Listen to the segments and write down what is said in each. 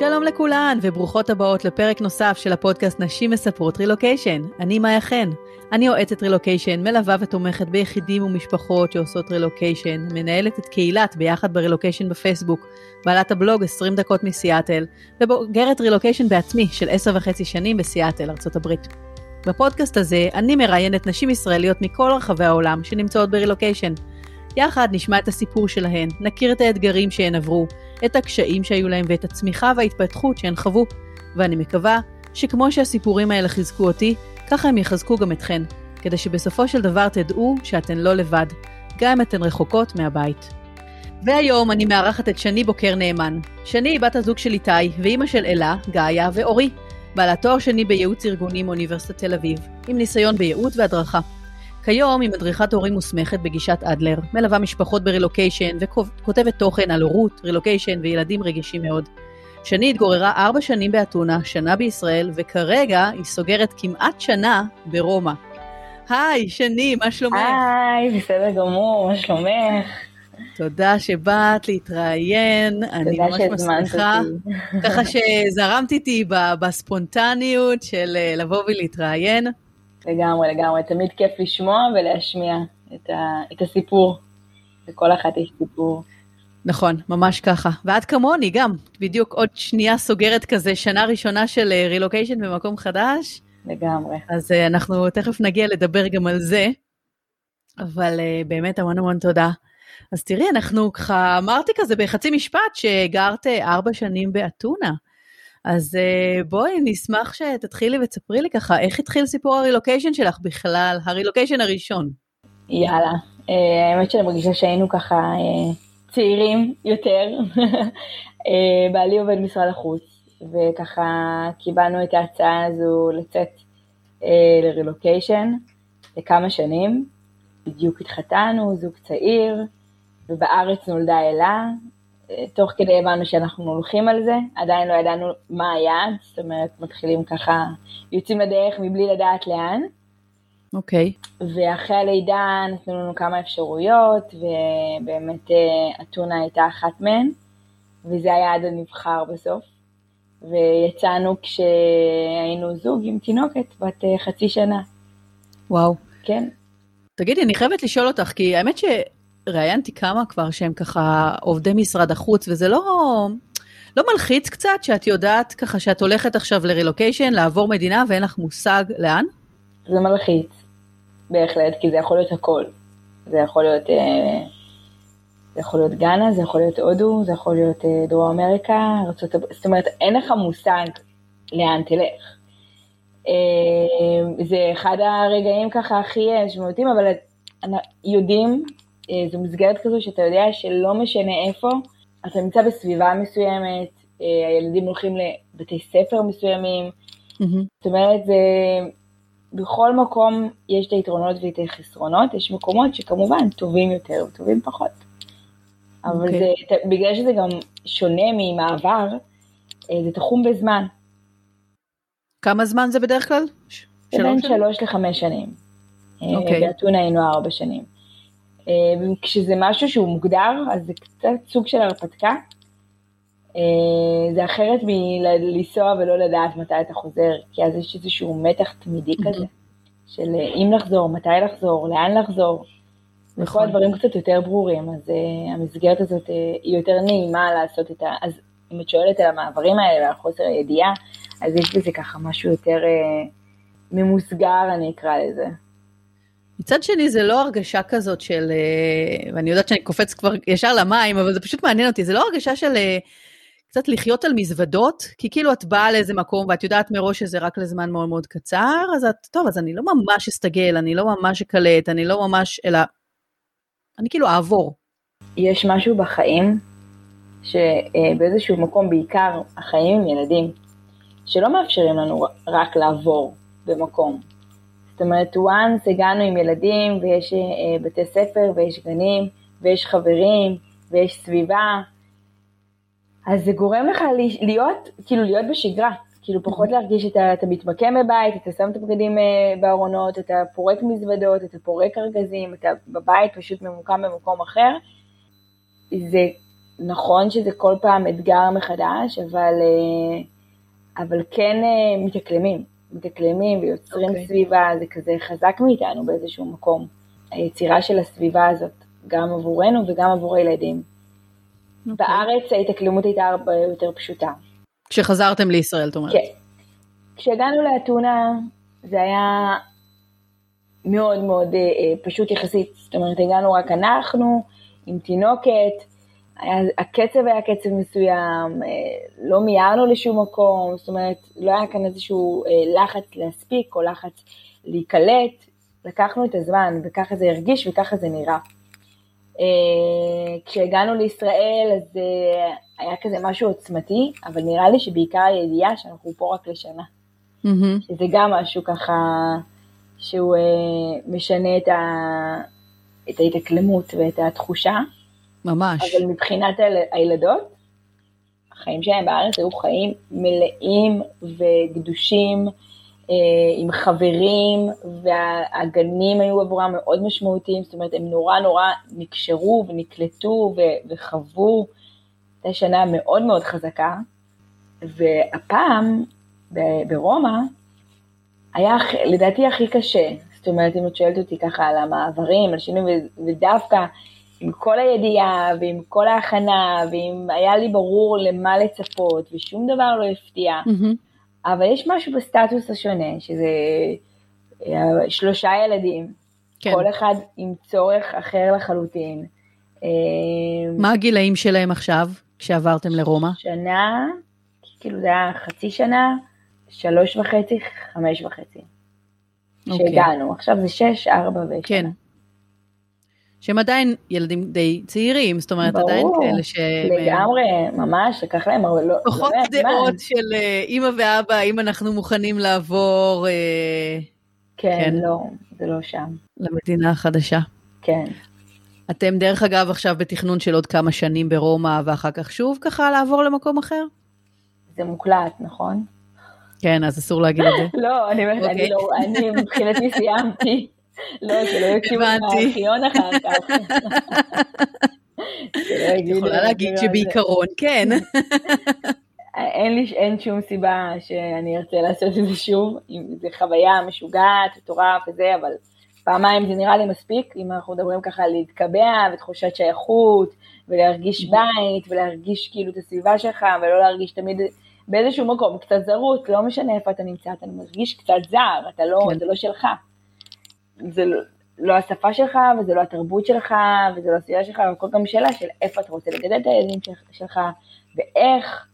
שלום לכולן וברוכות הבאות לפרק נוסף של הפודקאסט נשים מספרות רילוקיישן. אני מאיה חן. אני יועצת רילוקיישן, מלווה ותומכת ביחידים ומשפחות שעושות רילוקיישן, מנהלת את קהילת ביחד ברילוקיישן בפייסבוק, בעלת הבלוג 20 דקות מסיאטל, ובוגרת רילוקיישן בעצמי של 10 וחצי שנים בסיאטל, ארה"ב. בפודקאסט הזה אני מראיינת נשים ישראליות מכל רחבי העולם שנמצאות ברילוקיישן. יחד נשמע את הסיפור שלהן, נכיר את האתגרים שהן עברו, את הקשיים שהיו להם ואת הצמיחה וההתפתחות שהן חוו, ואני מקווה שכמו שהסיפורים האלה חיזקו אותי, ככה הם יחזקו גם אתכן, כדי שבסופו של דבר תדעו שאתן לא לבד, גם אם אתן רחוקות מהבית. והיום אני מארחת את שני בוקר נאמן. שני היא בת הזוג של איתי, ואימא של אלה, גאיה ואורי, בעלת תואר שני בייעוץ ארגוני מאוניברסיטת תל אביב, עם ניסיון בייעוץ והדרכה. כיום היא מדריכת הורים מוסמכת בגישת אדלר, מלווה משפחות ברילוקיישן וכותבת תוכן על הורות, רילוקיישן וילדים רגישים מאוד. שני התגוררה ארבע שנים באתונה, שנה בישראל, וכרגע היא סוגרת כמעט שנה ברומא. היי, שני, מה שלומך? היי, בסדר גמור, מה שלומך? תודה שבאת להתראיין, אני ממש מסמיכה. ככה שזרמת איתי בספונטניות של אה, לבוא ולהתראיין. לגמרי, לגמרי. תמיד כיף לשמוע ולהשמיע את, ה, את הסיפור. לכל אחת יש סיפור. נכון, ממש ככה. ואת כמוני גם, בדיוק עוד שנייה סוגרת כזה שנה ראשונה של רילוקיישן אה, במקום חדש. לגמרי. אז uh, אנחנו תכף נגיע לדבר גם על זה, אבל uh, באמת המון המון תודה. אז תראי, אנחנו ככה, אמרתי כזה בחצי משפט שגרת ארבע שנים באתונה. אז uh, בואי, נשמח שתתחילי ותספרי לי ככה, איך התחיל סיפור הרילוקיישן שלך בכלל, הרילוקיישן הראשון? יאללה, uh, האמת שאני מרגישה שהיינו ככה uh, צעירים יותר. בעלי עובד משרד החוץ, וככה קיבלנו את ההצעה הזו לצאת לרילוקיישן לכמה שנים. בדיוק התחתנו, זוג צעיר, ובארץ נולדה אלה, תוך כדי הבנו שאנחנו הולכים על זה, עדיין לא ידענו מה היעד, זאת אומרת, מתחילים ככה, יוצאים לדרך מבלי לדעת לאן. אוקיי. Okay. ואחרי הלידה נתנו לנו כמה אפשרויות, ובאמת אה, אתונה הייתה אחת מהן, וזה היעד הנבחר בסוף. ויצאנו כשהיינו זוג עם תינוקת בת אה, חצי שנה. וואו. כן. תגידי, אני חייבת לשאול אותך, כי האמת ש... ראיינתי כמה כבר שהם ככה עובדי משרד החוץ, וזה לא, לא מלחיץ קצת שאת יודעת ככה שאת הולכת עכשיו לרילוקיישן, לעבור מדינה ואין לך מושג לאן? זה מלחיץ, בהחלט, כי זה יכול להיות הכל. זה יכול להיות, אה, זה יכול להיות גאנה, זה יכול להיות הודו, זה יכול להיות אה, דרום אמריקה, הברית, זאת אומרת, אין לך מושג לאן תלך. אה, זה אחד הרגעים ככה הכי משמעותיים, אבל יודעים זו מסגרת כזו שאתה יודע שלא משנה איפה, אתה נמצא בסביבה מסוימת, אה, הילדים הולכים לבתי ספר מסוימים, mm-hmm. זאת אומרת, זה, בכל מקום יש את היתרונות ואת החסרונות, יש מקומות שכמובן טובים יותר וטובים פחות. אבל okay. אוקיי. זה, בגלל שזה גם שונה ממעבר, אה, זה תחום בזמן. כמה זמן זה בדרך כלל? זה בין שלוש לחמש שנים. אוקיי. באתונה היינו ארבע שנים. אה, כשזה משהו שהוא מוגדר, אז זה קצת סוג של הרפתקה. אה, זה אחרת מלנסוע ולא לדעת מתי אתה חוזר, כי אז יש איזשהו מתח תמידי כזה, של אה, אם לחזור, מתי לחזור, לאן לחזור. וכל נכון. הדברים קצת יותר ברורים, אז uh, המסגרת הזאת uh, היא יותר נעימה לעשות את ה... אז אם את שואלת על המעברים האלה ועל חוסר הידיעה, אז יש בזה ככה משהו יותר uh, ממוסגר, אני אקרא לזה. מצד שני זה לא הרגשה כזאת של, אה, ואני יודעת שאני קופץ כבר ישר למים, אבל זה פשוט מעניין אותי, זה לא הרגשה של אה, קצת לחיות על מזוודות, כי כאילו את באה לאיזה מקום ואת יודעת מראש שזה רק לזמן מאוד מאוד קצר, אז את, טוב, אז אני לא ממש אסתגל, אני לא ממש אקלט, אני לא ממש, אלא, אני כאילו אעבור. יש משהו בחיים, שבאיזשהו מקום, בעיקר החיים עם ילדים, שלא מאפשרים לנו רק לעבור במקום. זאת אומרת, once הגענו עם ילדים ויש אה, בתי ספר ויש גנים ויש חברים ויש סביבה, אז זה גורם לך להיות, כאילו להיות בשגרה, כאילו פחות mm-hmm. להרגיש שאתה אתה מתמקם בבית, אתה שם את הבגדים אה, בארונות, אתה פורק מזוודות, אתה פורק ארגזים, אתה בבית פשוט ממוקם במקום אחר. זה, נכון שזה כל פעם אתגר מחדש, אבל, אה, אבל כן אה, מתאקלמים, מתאקלמים ויוצרים okay. אוקיי. סביבה, זה כזה חזק מאיתנו באיזשהו מקום. היצירה של הסביבה הזאת, גם עבורנו וגם עבור הילדים. Okay. אוקיי. בארץ ההתאקלמות הייתה הרבה יותר פשוטה. כשחזרתם לישראל, את אומרת. כן. כשהגענו לאתונה, זה היה מאוד מאוד אה, פשוט יחסית. זאת אומרת, הגענו רק אנחנו, עם תינוקת, היה, הקצב היה קצב מסוים, אה, לא מיהרנו לשום מקום, זאת אומרת, לא היה כאן איזשהו אה, לחץ להספיק או לחץ להיקלט, לקחנו את הזמן וככה זה הרגיש וככה זה נראה. אה, כשהגענו לישראל אז היה כזה משהו עוצמתי, אבל נראה לי שבעיקר הידיעה שאנחנו פה רק לשנה. Mm-hmm. שזה גם משהו ככה שהוא משנה את, ה, את ההתאקלמות ואת התחושה. ממש. אבל מבחינת הילדות, החיים שלהם בארץ היו חיים מלאים וגדושים, אה, עם חברים, והגנים היו עבורם מאוד משמעותיים, זאת אומרת, הם נורא נורא נקשרו ונקלטו וחוו. הייתה שנה מאוד מאוד חזקה, והפעם ברומא היה לדעתי הכי קשה. זאת אומרת, אם את שואלת אותי ככה על המעברים, על שינוי, ודווקא עם כל הידיעה ועם כל ההכנה, ואם היה לי ברור למה לצפות, ושום דבר לא הפתיע. Mm-hmm. אבל יש משהו בסטטוס השונה, שזה אה, שלושה ילדים, כן. כל אחד עם צורך אחר לחלוטין. אה, מה הגילאים שלהם עכשיו, כשעברתם לרומא? שנה, כאילו זה היה חצי שנה, שלוש וחצי, חמש וחצי. אוקיי. שהגענו, עכשיו זה שש, ארבע ושנה. כן. שהם עדיין ילדים די צעירים, זאת אומרת, ברור, עדיין כאלה ש... ברור, לגמרי, ממש, לקח להם הרבה, לא... פחות דעות של אה, אימא ואבא, האם אנחנו מוכנים לעבור... אה, כן, כן, לא, זה לא שם. למדינה החדשה. כן. אתם דרך אגב עכשיו בתכנון של עוד כמה שנים ברומא, ואחר כך שוב ככה לעבור למקום אחר? זה מוקלט, נכון? כן, אז אסור להגיד את זה. לא, אני אומרת, אני אוקיי. לא, מבחינתי סיימתי. לא, שלא יקשיבו לארכיון אחר כך. את יכולה להגיד שבעיקרון כן. אין לי, אין שום סיבה שאני ארצה לעשות את זה שוב, זה חוויה משוגעת, מטורף וזה, אבל פעמיים זה נראה לי מספיק, אם אנחנו מדברים ככה על להתקבע ותחושת שייכות, ולהרגיש בית, ולהרגיש כאילו את הסביבה שלך, ולא להרגיש תמיד באיזשהו מקום קצת זרות, לא משנה איפה אתה נמצא, אתה מרגיש קצת זר, אתה לא, כן. זה לא שלך. זה לא, לא השפה שלך, וזה לא התרבות שלך, וזה לא הסביבה שלך, והכל גם שאלה של איפה אתה רוצה לגדל את הילדים שלך, ואיך.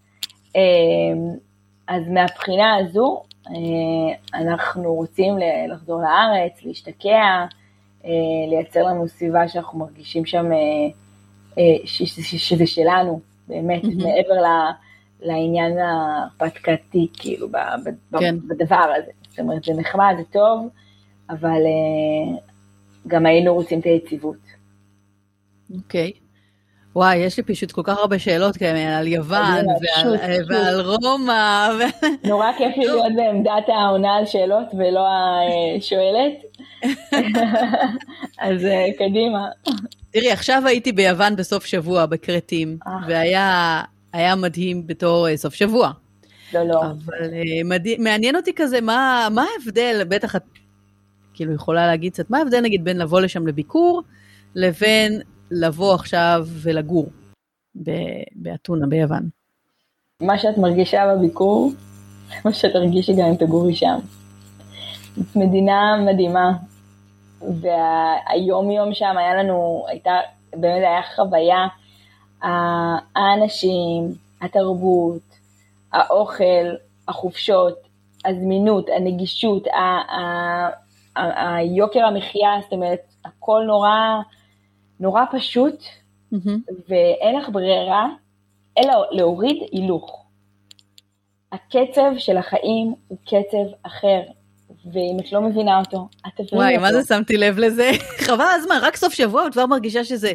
אמ, אז מהבחינה הזו, אה, אנחנו רוצים לחזור לארץ, להשתקע, אה, לייצר לנו סביבה שאנחנו מרגישים שם אה, שזה שלנו, באמת. מעבר לעניין ההרפתקתי, כאילו, כן. בדבר הזה. זאת אומרת, זה נחמד, זה טוב, אבל uh, גם היינו רוצים את היציבות. אוקיי. Okay. וואי, יש לי פשוט כל כך הרבה שאלות כאלה על יוון ועל, שוט, ועל שוט. רומא. ו... נורא כיף לי להיות בעמדת העונה על שאלות ולא השואלת. אז uh, קדימה. תראי, עכשיו הייתי ביוון בסוף שבוע בקרטים, והיה מדהים בתור סוף שבוע. לא, לא. אבל מדהים, מעניין אותי כזה, מה, מה ההבדל, בטח את כאילו יכולה להגיד קצת, מה ההבדל נגיד בין לבוא לשם לביקור, לבין לבוא עכשיו ולגור באתונה, ביוון? מה שאת מרגישה בביקור, מה שאת תרגישי גם אם תגורי שם. זאת מדינה מדהימה, והיום יום שם היה לנו, הייתה, באמת היה חוויה, האנשים, התרבות, האוכל, החופשות, הזמינות, הנגישות, היוקר המחיה, זאת אומרת, הכל נורא, נורא פשוט, mm-hmm. ואין לך ברירה, אלא להוריד הילוך. הקצב של החיים הוא קצב אחר, ואם את לא מבינה אותו, את תביני אותו. וואי, מה זה שמתי לב לזה? חבל הזמן, רק סוף שבוע, את כבר מרגישה שזה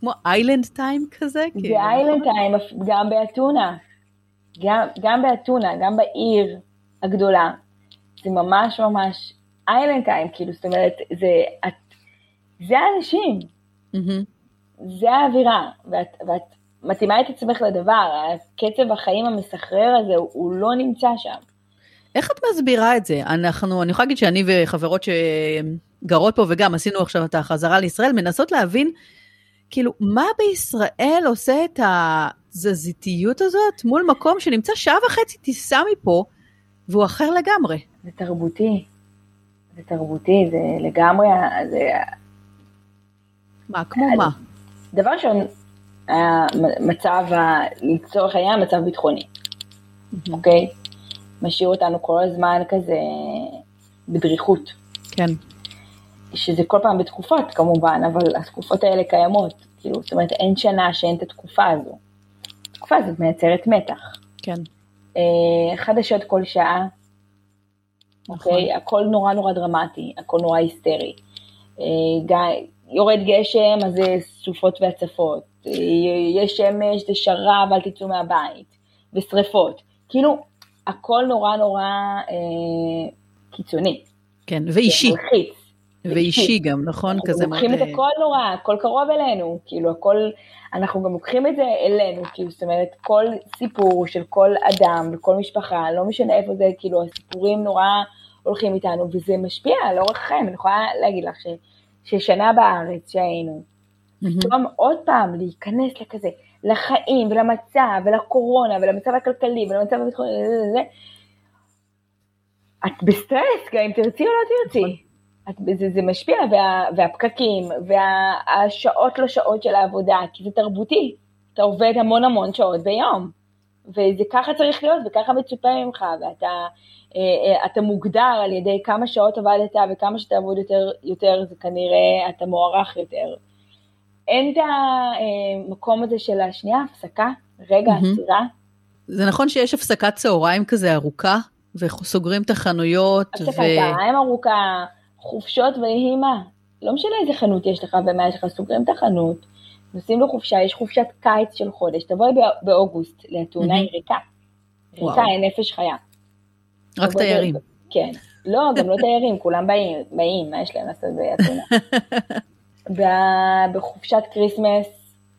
כמו איילנד טיים כזה? זה איילנד טיים, גם באתונה. גם, גם באתונה, גם בעיר הגדולה. זה ממש ממש איילנד טיים, כאילו, זאת אומרת, זה, את, זה האנשים, mm-hmm. זה האווירה, ואת, ואת מתאימה את עצמך לדבר, קצב החיים המסחרר הזה, הוא לא נמצא שם. איך את מסבירה את זה? אנחנו, אני יכולה להגיד שאני וחברות שגרות פה וגם עשינו עכשיו את החזרה לישראל, מנסות להבין, כאילו, מה בישראל עושה את התזזיתיות הזאת מול מקום שנמצא שעה וחצי טיסה מפה, והוא אחר לגמרי. זה תרבותי. זה תרבותי, זה לגמרי, זה... מה, כמו מה? דבר ראשון, המצב, לצורך העניין, מצב ביטחוני, אוקיי? משאיר אותנו כל הזמן כזה בדריכות. כן. שזה כל פעם בתקופות כמובן, אבל התקופות האלה קיימות. כאילו, זאת אומרת, אין שנה שאין את התקופה הזו. התקופה הזאת מייצרת מתח. כן. אה, חדשות כל שעה. אוקיי? הכל נורא נורא דרמטי, הכל נורא היסטרי. אה, יורד גשם, אז זה סופות והצפות. אה, יש שמש, זה שרב, אל תצאו מהבית. ושריפות. כאילו, הכל נורא נורא אה, קיצוני. כן, ואישי. מלחיץ. ואישי גם, נכון? כזה מאוד... אנחנו לוקחים את הכל נורא, הכל קרוב אלינו, כאילו הכל, אנחנו גם לוקחים את זה אלינו, כאילו, זאת אומרת, כל סיפור של כל אדם וכל משפחה, לא משנה איפה זה, כאילו, הסיפורים נורא הולכים איתנו, וזה משפיע על אורח חיים, אני יכולה להגיד לך ש, ששנה בארץ שהיינו, פתאום mm-hmm. עוד פעם להיכנס לכזה, לחיים ולמצב ולקורונה ולמצב הכלכלי ולמצב הביטחוני, את בסטרס, גם אם תרצי או לא תרצי. זה, זה משפיע, וה, והפקקים, והשעות לא שעות של העבודה, כי זה תרבותי. אתה עובד המון המון שעות ביום, וזה ככה צריך להיות, וככה מצופה ממך, ואתה אה, אה, אתה מוגדר על ידי כמה שעות עבדת וכמה שתעבוד יותר, יותר, זה כנראה אתה מוערך יותר. אין את המקום הזה של השנייה, הפסקה, רגע mm-hmm. עצירה. זה נכון שיש הפסקת צהריים כזה ארוכה, וסוגרים את החנויות. הפסקת צהריים ו... ארוכה, חופשות ויהי מה. לא משנה איזה חנות יש לך ומה יש לך, סוגרים את החנות, נוסעים לחופשה, יש חופשת קיץ של חודש, תבואי באוגוסט לאתונה, היא ריקה. ריקה, אין נפש חיה. רק תיירים. כן. לא, גם לא תיירים, כולם באים, באים, מה יש להם לעשות באתונה? בחופשת Christmas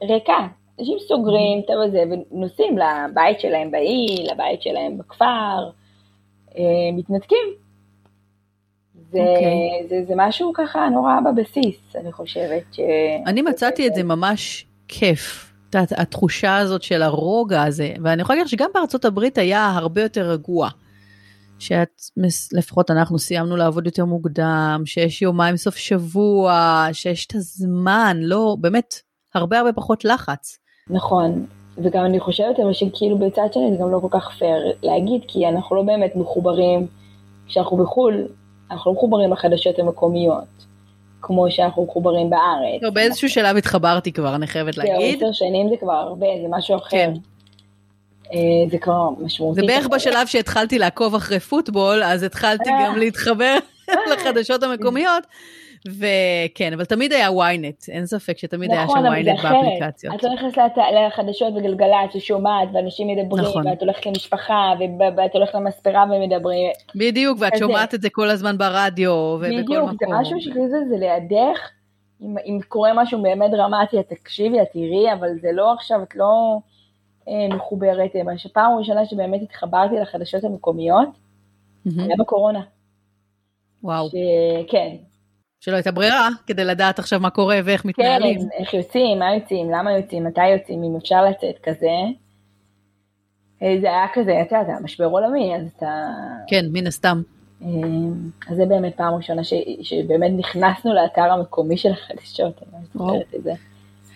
ריקה. אנשים סוגרים את הזה ונוסעים לבית שלהם באי, לבית שלהם בכפר, אה, מתנתקים. זה, okay. אוקיי. זה, זה משהו ככה נורא בבסיס, אני חושבת. ש... אני מצאתי את זה ממש כיף, התחושה הזאת של הרוגע הזה, ואני יכולה להגיד שגם בארצות הברית היה הרבה יותר רגוע. שאת, לפחות אנחנו סיימנו לעבוד יותר מוקדם, שיש יומיים סוף שבוע, שיש את הזמן, לא, באמת, הרבה הרבה פחות לחץ. נכון, וגם אני חושבת אבל שכאילו בצד שני זה גם לא כל כך פייר להגיד, כי אנחנו לא באמת מחוברים, כשאנחנו בחו"ל, אנחנו לא מחוברים לחדשות המקומיות, כמו שאנחנו מחוברים בארץ. לא, באיזשהו שלב התחברתי כבר, אני חייבת להגיד. עשר שנים זה כבר הרבה, זה משהו אחר. כן. אה, זה כבר משמעותי. זה בערך בשלב שהתחלתי לעקוב אחרי פוטבול, אז התחלתי גם אה. להתחבר לחדשות המקומיות. וכן, אבל תמיד היה ynet, אין ספק שתמיד היה נכון, שם ynet באפליקציות. את לא נכנסת לחדשות וגלגלצ ושומעת, ואנשים מדברים, נכון. ואת הולכת למשפחה, ואת הולכת למספרה ומדברים. בדיוק, ואת שומעת את זה כל הזמן ברדיו, ובכל מקום. בדיוק, זה משהו שכזה זה לידך, אם קורה משהו באמת דרמטי, את תקשיבי, את תראי, אבל זה לא עכשיו, את לא... אה, מחוברת, אה, פעם ראשונה שבאמת התחברתי לחדשות המקומיות, mm-hmm. היה בקורונה. וואו. ש... כן. שלא הייתה ברירה כדי לדעת עכשיו מה קורה ואיך מתנהלים. כן, איך יוצאים, מה יוצאים, למה יוצאים, מתי יוצאים, אם אפשר לצאת כזה. אה, זה היה כזה, אתה יודע, זה היה משבר עולמי, אז אתה... כן, מן הסתם. אז זה באמת פעם ראשונה ש... שבאמת נכנסנו לאתר המקומי של החדשות, אני זוכרת את זה.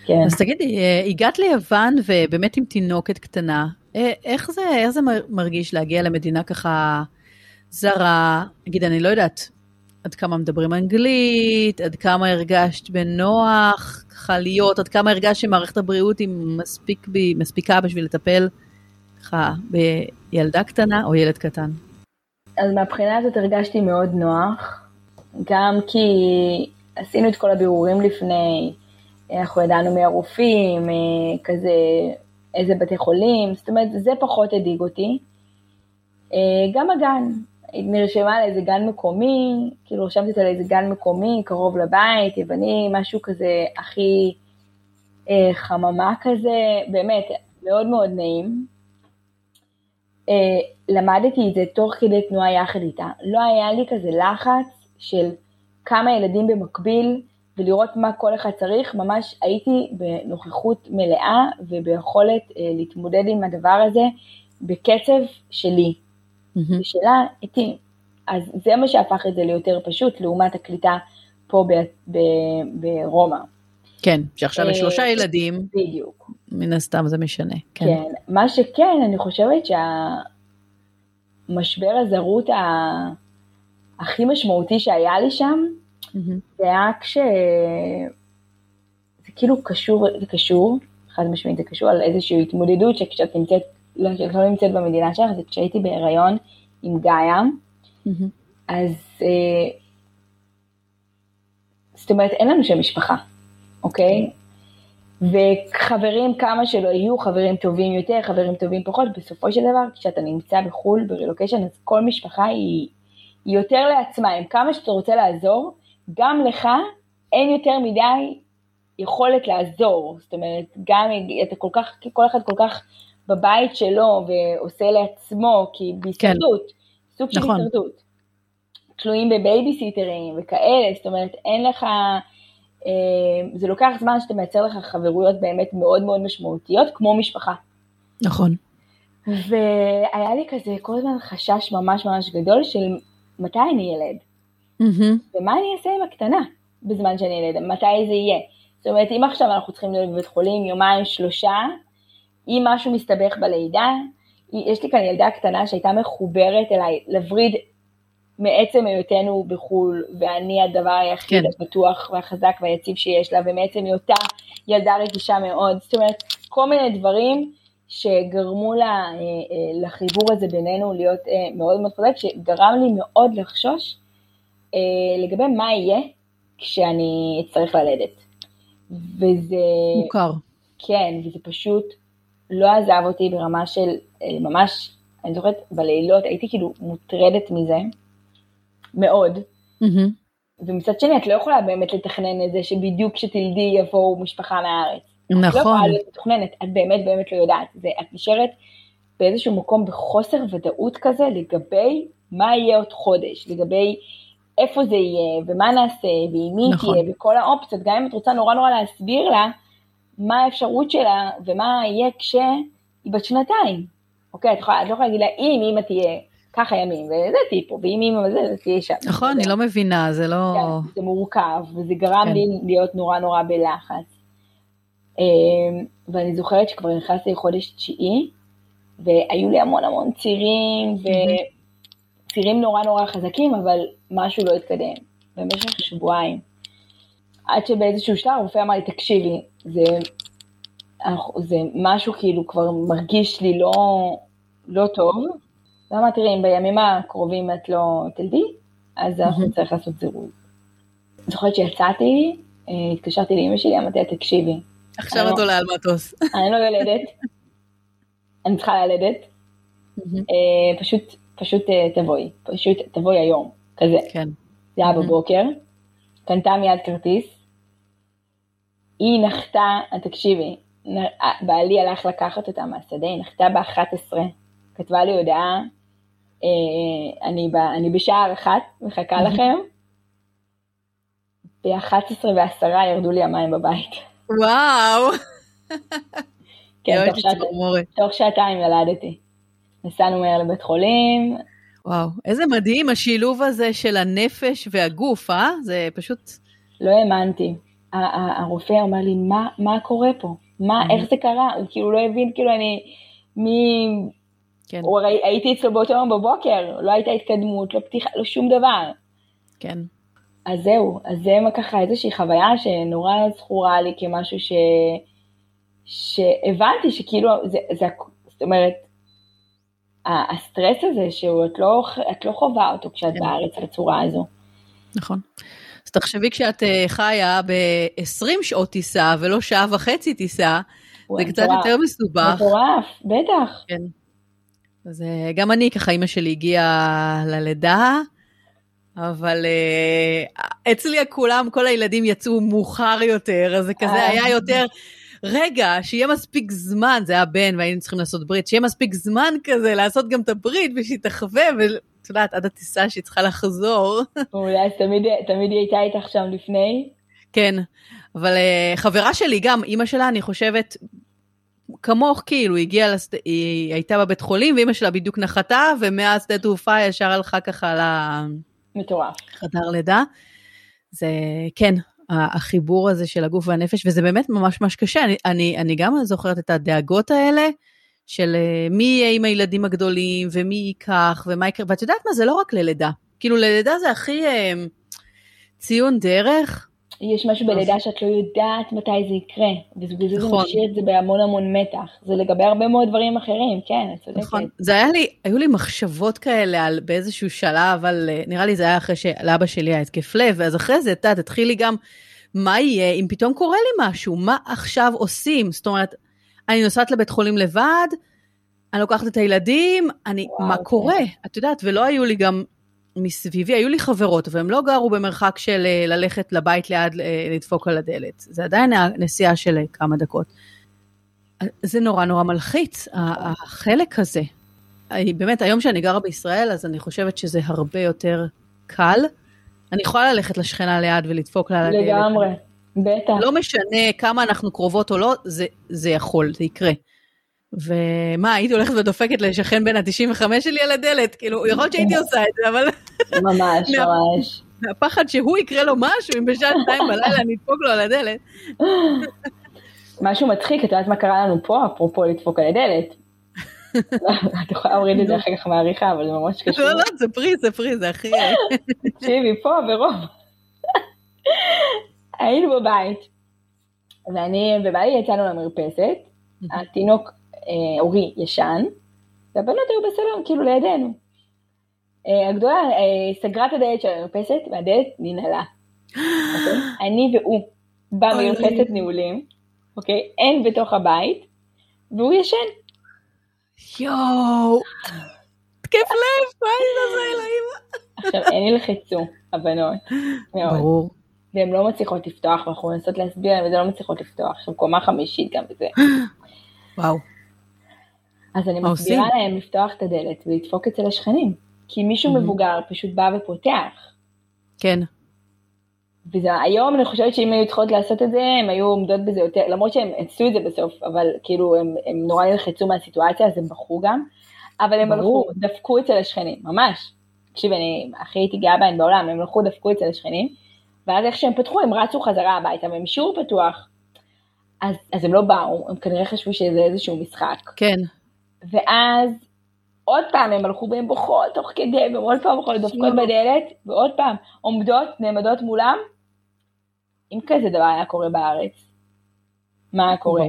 כן. אז תגידי, אה, הגעת ליוון ובאמת עם תינוקת קטנה, אה, איך זה, איך זה מרגיש להגיע למדינה ככה זרה? נגיד, אני לא יודעת עד כמה מדברים אנגלית, עד כמה הרגשת בנוח ככה להיות, עד כמה הרגשת שמערכת הבריאות היא מספיק בי, מספיקה בשביל לטפל ככה בילדה קטנה או ילד קטן? אז מהבחינה הזאת הרגשתי מאוד נוח, גם כי עשינו את כל הבירורים לפני, אנחנו ידענו מי הרופאים, כזה, איזה בתי חולים, זאת אומרת, זה פחות הדאיג אותי. אה, גם הגן, נרשמה לאיזה גן מקומי, כאילו רשמתי אותה לאיזה גן מקומי, קרוב לבית, יווני, משהו כזה הכי אה, חממה כזה, באמת, מאוד מאוד נעים. אה, למדתי את זה תוך כדי תנועה יחד איתה. לא היה לי כזה לחץ של כמה ילדים במקביל ולראות מה כל אחד צריך, ממש הייתי בנוכחות מלאה וביכולת אה, להתמודד עם הדבר הזה בקצב שלי, mm-hmm. ושלה איתי. אז זה מה שהפך את זה ליותר פשוט לעומת הקליטה פה ברומא. כן, שעכשיו יש שלושה אה, ילדים. בדיוק. מן הסתם זה משנה. כן. כן, מה שכן, אני חושבת שהמשבר הזרות הכי משמעותי שהיה לי שם, mm-hmm. זה היה כש... זה כאילו קשור, זה קשור, חד משמעית זה קשור על איזושהי התמודדות שכשאת נמצאת, לא, לא נמצאת במדינה שלך, זה כשהייתי בהיריון עם גאיה, mm-hmm. אז אה, זאת אומרת אין לנו שם משפחה, אוקיי? וחברים כמה שלא יהיו, חברים טובים יותר, חברים טובים פחות, בסופו של דבר כשאתה נמצא בחו"ל ברילוקיישן אז כל משפחה היא, היא יותר לעצמה, עם כמה שאתה רוצה לעזור, גם לך אין יותר מדי יכולת לעזור, זאת אומרת, גם אתה כל כך, כל אחד כל כך בבית שלו ועושה לעצמו, כי בהסתרדות, כן. סוג של נכון. הישרדות. תלויים בבייביסיטרים וכאלה, זאת אומרת, אין לך, אה, זה לוקח זמן שאתה מייצר לך חברויות באמת מאוד מאוד משמעותיות, כמו משפחה. נכון. והיה לי כזה כל הזמן חשש ממש ממש גדול של מתי אני ילד, mm-hmm. ומה אני אעשה עם הקטנה בזמן שאני ילד, מתי זה יהיה. זאת אומרת, אם עכשיו אנחנו צריכים להיות בבית חולים יומיים, שלושה, אם משהו מסתבך בלידה, יש לי כאן ילדה קטנה שהייתה מחוברת אליי לווריד מעצם היותנו בחו"ל, ואני הדבר היחיד כן. הבטוח והחזק והיציב שיש לה, ומעצם היותה ילדה רגישה מאוד, זאת אומרת, כל מיני דברים שגרמו לה, אה, אה, לחיבור הזה בינינו להיות אה, מאוד מאוד חזק, שגרם לי מאוד לחשוש לגבי מה יהיה כשאני אצטרך ללדת. וזה... מוכר. כן, וזה פשוט לא עזב אותי ברמה של ממש, אני זוכרת בלילות הייתי כאילו מוטרדת מזה, מאוד. Mm-hmm. ומצד שני את לא יכולה באמת לתכנן את זה שבדיוק כשתלדי יבואו משפחה מהארץ. נכון. את לא יכולה נכון. להיות מתוכננת, את באמת באמת לא יודעת. זה, את נשארת באיזשהו מקום בחוסר ודאות כזה לגבי מה יהיה עוד חודש, לגבי איפה זה יהיה, ומה נעשה, ועם מי נכון. תהיה, וכל האופציות, גם אם את רוצה נורא נורא להסביר לה מה האפשרות שלה, ומה יהיה כשהיא בת שנתיים. אוקיי, את, יכולה, את לא יכולה להגיד לה, אם אמא תהיה ככה ימים, וזה טיפו, ואם אמא וזה, זה תהיה שם. נכון, אני לא מבינה, זה לא... כן, זה מורכב, וזה גרם כן. לי להיות נורא נורא בלחץ. אמ, ואני זוכרת שכבר נכנסתי לחודש תשיעי, והיו לי המון המון צירים, וצירים נורא נורא חזקים, אבל משהו לא התקדם, במשך שבועיים. עד שבאיזשהו שלב הרופא אמר לי, תקשיבי, זה, זה משהו כאילו כבר מרגיש לי לא, לא טוב, ואמרתי, תראי, אם בימים הקרובים את לא תלדי, אז אנחנו נצטרך לעשות זירוז. זוכרת שיצאתי, אה, התקשרתי לאמא שלי, אמרתי לה, תקשיבי. עכשיו את לא- עולה על מטוס. אני לא יולדת, אני צריכה ללדת, אה, פשוט, פשוט אה, תבואי, פשוט תבואי היום, כזה. כן. זה היה בבוקר, קנתה מיד כרטיס, היא נחתה, תקשיבי, בעלי הלך לקחת אותה מהשדה, היא נחתה ב-11, כתבה לי הודעה, אה, אני, ב, אני בשער אחת, מחכה לכם. ב-11 ועשרה ירדו לי המים בבית. וואו. כן, תוך, שעת, תוך שעתיים ילדתי. נסענו מהר לבית חולים. וואו, איזה מדהים השילוב הזה של הנפש והגוף, אה? זה פשוט... לא האמנתי. הרופא אמר לי, מה, מה קורה פה? מה, איך זה קרה? הוא כאילו לא הבין, כאילו אני, מי... כן. או הייתי אצלו באותו יום בבוקר, לא הייתה התקדמות, לא פתיחה, לא שום דבר. כן. אז זהו, אז זה ככה איזושהי חוויה שנורא זכורה לי כמשהו ש... שהבנתי שכאילו, זה, זה, זאת אומרת, הסטרס הזה שאת לא, לא חווה אותו כשאת כן. בארץ בצורה הזו. נכון. אז תחשבי כשאת אה, חיה ב-20 שעות טיסה ולא שעה וחצי טיסה, זה קצת יותר מסובך. מטורף, בטח. כן. אז אה, גם אני, ככה אימא שלי הגיעה ללידה, אבל uh, אצלי כולם, כל הילדים יצאו מאוחר יותר, אז זה כזה היה יותר רגע, שיהיה מספיק זמן, זה היה בן והיינו צריכים לעשות ברית, שיהיה מספיק זמן כזה לעשות גם את הברית ושהיא תחווה, ואת יודעת, עד הטיסה שהיא צריכה לחזור. אולי אז תמיד, תמיד היא הייתה איתך שם לפני? כן, אבל uh, חברה שלי גם, אימא שלה, אני חושבת, כמוך, כאילו, היא הגיעה, לסד... היא הייתה בבית חולים, ואימא שלה בדיוק נחתה, ומאז שדה תעופה ישר הלכה ככה ל... מטורף. חדר לידה. זה, כן, החיבור הזה של הגוף והנפש, וזה באמת ממש ממש קשה. אני, אני, אני גם זוכרת את הדאגות האלה, של אה, מי יהיה עם הילדים הגדולים, ומי ייקח, ומה יקרה, ואת יודעת מה, זה לא רק ללידה. כאילו, ללידה זה הכי אה, ציון דרך, יש משהו בלידה שאת לא יודעת מתי זה יקרה, ובגלל זה נכון. זה משאיר את זה בהמון המון מתח. זה לגבי הרבה מאוד דברים אחרים, כן, את צודקת. נכון, זה היה לי, היו לי מחשבות כאלה על באיזשהו שלב, אבל אה, נראה לי זה היה אחרי שלאבא שלי היה התקף לב, ואז אחרי זה, את יודעת, התחיל לי גם, מה יהיה אם פתאום קורה לי משהו, מה עכשיו עושים? זאת אומרת, אני נוסעת לבית חולים לבד, אני לוקחת את הילדים, אני, וואו, מה כן. קורה? את יודעת, ולא היו לי גם מסביבי, היו לי חברות, והם לא גרו במרחק של אה, ללכת לבית ליד אה, לדפוק על הדלת. זה עדיין נסיעה של אה, כמה דקות. זה נורא נורא מלחיץ, החלק הזה. באמת, היום שאני גרה בישראל, אז אני חושבת שזה הרבה יותר קל. אני יכולה ללכת לשכנה ליד ולדפוק לה על הדלת. לגמרי, בטח. לא משנה כמה אנחנו קרובות או לא, זה, זה יכול, זה יקרה. ומה, הייתי הולכת ודופקת לשכן בין ה-95 שלי על הדלת, כאילו, יכול להיות שהייתי עושה את זה, אבל... ממש, ממש. מהפחד שהוא יקרה לו משהו, אם בשעה שתיים בלילה אני אדפוק לו על הדלת. משהו מצחיק, את יודעת מה קרה לנו פה, אפרופו לדפוק על הדלת. את יכולה להוריד את זה אחר כך מעריכה, אבל זה ממש קשור. לא, לא, זה פרי, זה פרי, זה הכי... תקשיבי, פה ברוב. היינו בבית, ואני ובעלי יצאנו למרפסת, התינוק אה, אורי ישן, והבנות היו בסלון, כאילו לידינו. אה, הגדולה אה, סגרה את הדלת של המרפסת, והדלת ננעלה. אוקיי? אני והוא במרפסת נעולים, אוקיי? אין בתוך הבית, והוא ישן. יואו, תקף לב, מה זה אלוהים? עכשיו, הן ילחצו, הבנות. ברור. והן לא מצליחות לפתוח, ואנחנו מנסות להסביר להן, וזה לא מצליחות לפתוח. עכשיו, קומה חמישית גם וזה. וואו. אז אני מסבירה להם לפתוח את הדלת ולדפוק אצל השכנים. כי מישהו mm-hmm. מבוגר פשוט בא ופותח. כן. והיום אני חושבת שאם היו צריכות לעשות את זה, הם היו עומדות בזה יותר, למרות שהם עשו את זה בסוף, אבל כאילו הם, הם נורא נלחצו מהסיטואציה, אז הם בחרו גם, אבל הם הלכו, דפקו אצל השכנים, ממש. תקשיבי, אני הכי הייתי גאה בהן בעולם, הם הלכו, דפקו אצל השכנים, ואז איך שהם פתחו, הם רצו חזרה הביתה, והם השאירו פתוח. אז, אז הם לא באו, הם כנראה חשבו שזה איזשהו משחק. כן. ואז עוד פעם הם הלכו והם בוכות תוך כדי, והם עוד פעם בוכות, דופקות בדלת, ועוד פעם עומדות, נעמדות מולם. אם כזה דבר היה קורה בארץ, מה היה קורה?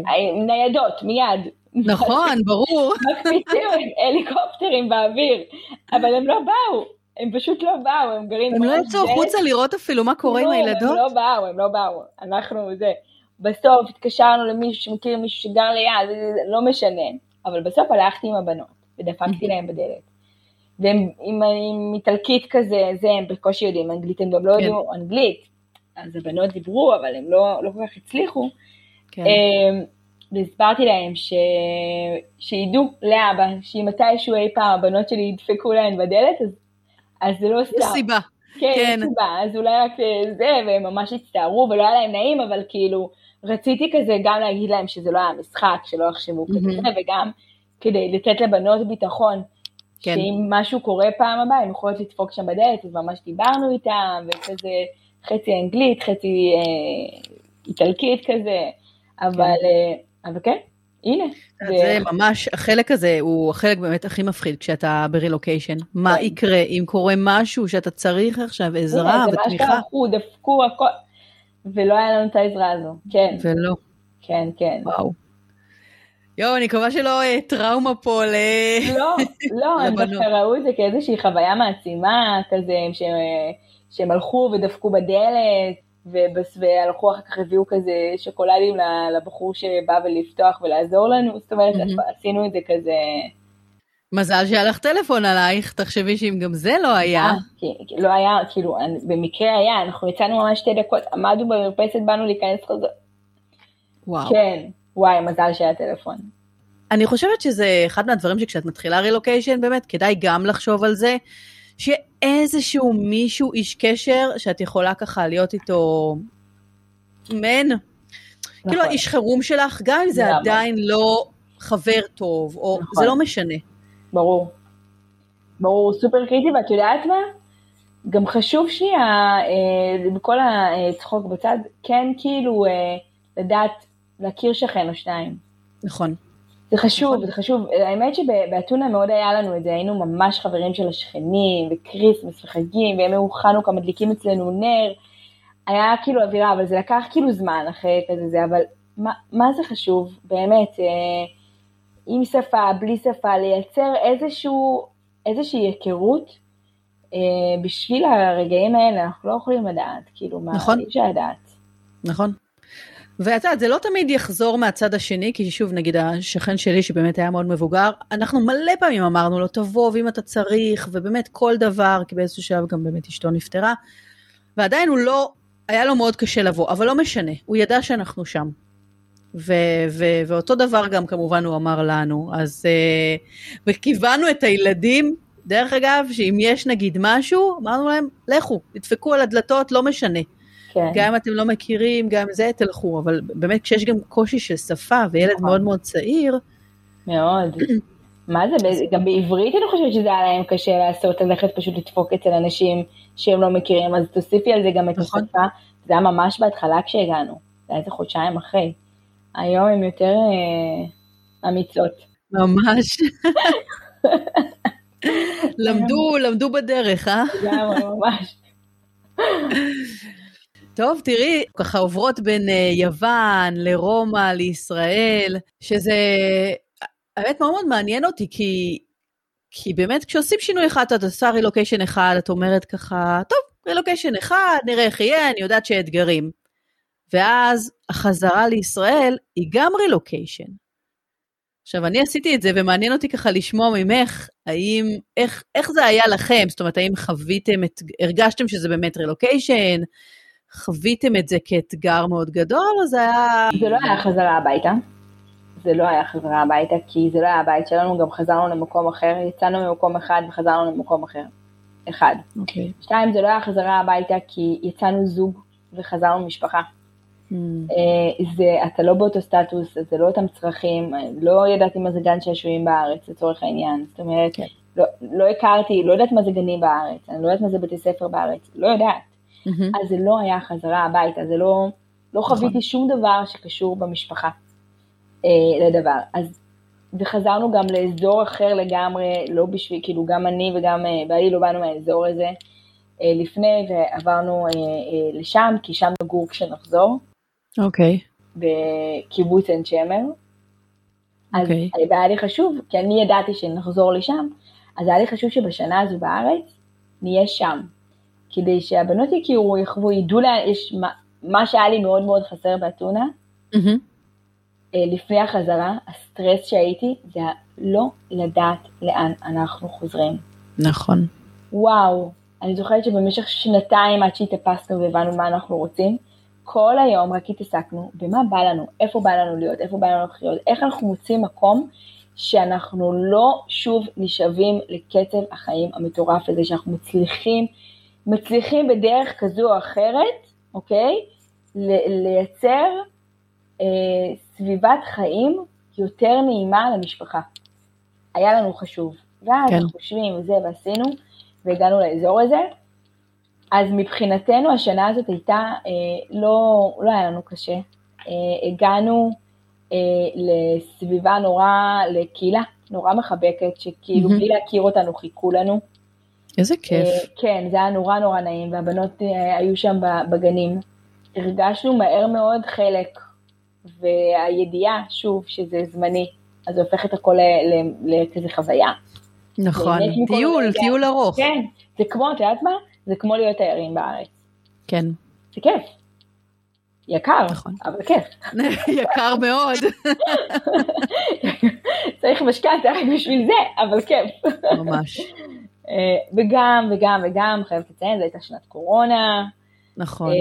ניידות, מיד. נכון, ברור. מקפיצים הליקופטרים באוויר, אבל הם לא באו. הם פשוט לא באו, הם גרים... הם לא יצאו החוצה לראות אפילו מה קורה עם לא, הילדות? הם לא באו, הם לא באו. אנחנו זה. בסוף התקשרנו למישהו שמכיר מישהו שגר ליד, לא משנה. אבל בסוף הלכתי עם הבנות, ודפקתי להם בדלת. והם עם, עם איטלקית כזה, זה, הם בקושי יודעים אנגלית, הם גם לא כן. יודעים אנגלית. אז הבנות דיברו, אבל הם לא, לא כל כך הצליחו. כן. אמ, והסברתי להם ש... שידעו לאבא, שאם מתישהו אי פעם הבנות שלי ידפקו להן בדלת, אז, אז זה לא סתם. יש סיבה. כן, כן. יש סיבה, אז אולי רק אה, זה, והם ממש הצטערו, ולא היה להם נעים, אבל כאילו, רציתי כזה גם להגיד להם שזה לא היה משחק, שלא יחשבו mm-hmm. כזה, וגם כדי לתת לבנות ביטחון, כן. שאם משהו קורה פעם הבאה, הן יכולות לדפוק שם בדלת, אז ממש דיברנו איתם, וכזה חצי אנגלית, חצי אה, איטלקית כזה, אבל, כן. אה, אבל כן, הנה. זה... ממש, החלק הזה הוא החלק באמת הכי מפחיד כשאתה ברילוקיישן. מה כן. יקרה אם קורה משהו שאתה צריך עכשיו עזרה ותמיכה? זה מה שהלכו, דפקו, הכל. ולא היה לנו את העזרה הזו, כן. ולא. כן, כן. וואו. יואו, אני מקווה שלא אה, טראומה פה ל... לא, לא, הם דווקא ראו את זה כאיזושהי חוויה מעצימה כזה, שהם הלכו ודפקו בדלת, והלכו אחר כך הביאו כזה שוקולדים לבחור שבא ולפתוח ולעזור לנו, זאת אומרת. עשינו את זה כזה... מזל שהיה לך טלפון עלייך, תחשבי שאם גם זה לא היה. אה, לא היה, כאילו, במקרה היה, אנחנו יצאנו ממש שתי דקות, עמדנו במרפסת, באנו להיכנס חוזר. וואו. כן, וואי, מזל שהיה טלפון. אני חושבת שזה אחד מהדברים שכשאת מתחילה רילוקיישן, באמת, כדאי גם לחשוב על זה, שיהיה איזשהו מישהו, איש קשר, שאת יכולה ככה להיות איתו מן, נכון. כאילו האיש חירום שלך, גם אם זה עדיין לא חבר טוב, או נכון. זה לא משנה. ברור. ברור, סופר קריטי, ואת יודעת מה? גם חשוב שנייה, אה, בכל הצחוק בצד, כן כאילו אה, לדעת להכיר שכן או שניים. נכון. זה חשוב, נכון. זה חשוב. האמת שבאתונה מאוד היה לנו את זה, היינו ממש חברים של השכנים, וכריסמס וחגים, וימי חנוכה מדליקים אצלנו נר. היה כאילו אווירה, אבל זה לקח כאילו זמן אחרי כזה זה, אבל מה, מה זה חשוב, באמת, אה, עם שפה, בלי שפה, לייצר איזשהו, איזושהי היכרות אה, בשביל הרגעים האלה, אנחנו לא יכולים לדעת, כאילו, נכון. מה אי אפשר לדעת. נכון. ואת יודעת, זה לא תמיד יחזור מהצד השני, כי שוב, נגיד השכן שלי, שבאמת היה מאוד מבוגר, אנחנו מלא פעמים אמרנו לו, תבוא, ואם אתה צריך, ובאמת כל דבר, כי באיזשהו שלב גם באמת אשתו נפטרה, ועדיין הוא לא, היה לו מאוד קשה לבוא, אבל לא משנה, הוא ידע שאנחנו שם. ו- ו- ואותו דבר גם כמובן הוא אמר לנו, אז... Uh, וכיוונו את הילדים, דרך אגב, שאם יש נגיד משהו, אמרנו להם, לכו, תדפקו על הדלתות, לא משנה. כן. גם אם אתם לא מכירים, גם זה תלכו, אבל באמת כשיש גם קושי של שפה, וילד נכון. מאוד מאוד צעיר... מאוד. מה זה, גם בעברית אני חושבת שזה היה להם קשה לעשות, ללכת פשוט לדפוק אצל אנשים שהם לא מכירים, אז תוסיפי על זה גם את נכון. השפה. זה היה ממש בהתחלה כשהגענו, זה היה איזה חודשיים אחרי. היום הן יותר אה, אמיצות. ממש. למדו, למדו בדרך, אה? לגמרי, ממש. טוב, תראי, ככה עוברות בין אה, יוון לרומא לישראל, שזה, האמת מאוד מאוד מעניין אותי, כי, כי באמת כשעושים שינוי אחד, את עושה רילוקיישן אחד, את אומרת ככה, טוב, רילוקיישן אחד, נראה איך יהיה, אני יודעת שאתגרים. ואז החזרה לישראל היא גם רילוקיישן. עכשיו, אני עשיתי את זה, ומעניין אותי ככה לשמוע ממך, האם, איך, איך זה היה לכם? זאת אומרת, האם חוויתם את, הרגשתם שזה באמת רילוקיישן? חוויתם את זה כאתגר מאוד גדול, או זה היה... זה לא היה חזרה הביתה. זה לא היה חזרה הביתה, כי זה לא היה הבית שלנו, גם חזרנו למקום אחר, יצאנו ממקום אחד וחזרנו למקום אחר. אחד. Okay. אוקיי. שתיים, זה לא היה חזרה הביתה, כי יצאנו זוג וחזרנו משפחה. Mm. זה, אתה לא באותו סטטוס, זה לא אותם צרכים, לא ידעתי מה זה גן שעשועים בארץ, לצורך העניין. זאת אומרת, okay. כן. לא, לא הכרתי, לא יודעת מה זה גנים בארץ, אני לא יודעת מה זה בתי ספר בארץ, לא יודעת. Mm-hmm. אז זה לא היה חזרה הביתה, זה לא, לא נכון. חוויתי שום דבר שקשור במשפחה אה, לדבר. אז, וחזרנו גם לאזור אחר לגמרי, לא בשביל, כאילו גם אני וגם אה, בעלי לא באנו מהאזור הזה אה, לפני, ועברנו אה, אה, לשם, כי שם נגור כשנחזור. אוקיי. Okay. בקיבוץ עין שמר. אז okay. אוקיי. היה לי חשוב, כי אני ידעתי שנחזור לשם, אז היה לי חשוב שבשנה הזו בארץ נהיה שם. כדי שהבנות יכירו, יחוו, ידעו לה, יש מה, מה שהיה לי מאוד מאוד חסר באתונה, mm-hmm. לפני החזרה, הסטרס שהייתי, זה לא לדעת לאן אנחנו חוזרים. נכון. וואו, אני זוכרת שבמשך שנתיים עד שהתאפסנו והבנו מה אנחנו רוצים, כל היום רק התעסקנו במה בא לנו, איפה בא לנו להיות, איפה בא לנו לחיות, איך אנחנו מוצאים מקום שאנחנו לא שוב נשאבים לקצב החיים המטורף הזה, שאנחנו מצליחים מצליחים בדרך כזו או אחרת, אוקיי? לייצר אה, סביבת חיים יותר נעימה למשפחה. היה לנו חשוב. ואז כן. חושבים וזה ועשינו, והגענו לאזור הזה. אז מבחינתנו השנה הזאת הייתה, אה, לא, לא היה לנו קשה. אה, הגענו אה, לסביבה נורא, לקהילה נורא מחבקת, שכאילו mm-hmm. בלי להכיר אותנו חיכו לנו. איזה כיף. אה, כן, זה היה נורא נורא נעים, והבנות אה, היו שם בגנים. הרגשנו מהר מאוד חלק, והידיעה, שוב, שזה זמני, אז זה הופך את הכל לכזה חוויה. נכון, טיול, טיול ארוך. כן, זה כמו, את יודעת מה? זה כמו להיות תיירים בארץ. כן. זה כיף. יקר, נכון. אבל כיף. יקר מאוד. צריך משכנתה רק בשביל זה, אבל כיף. ממש. אה, וגם, וגם, וגם, חייבת לציין, זו הייתה שנת קורונה, נכון.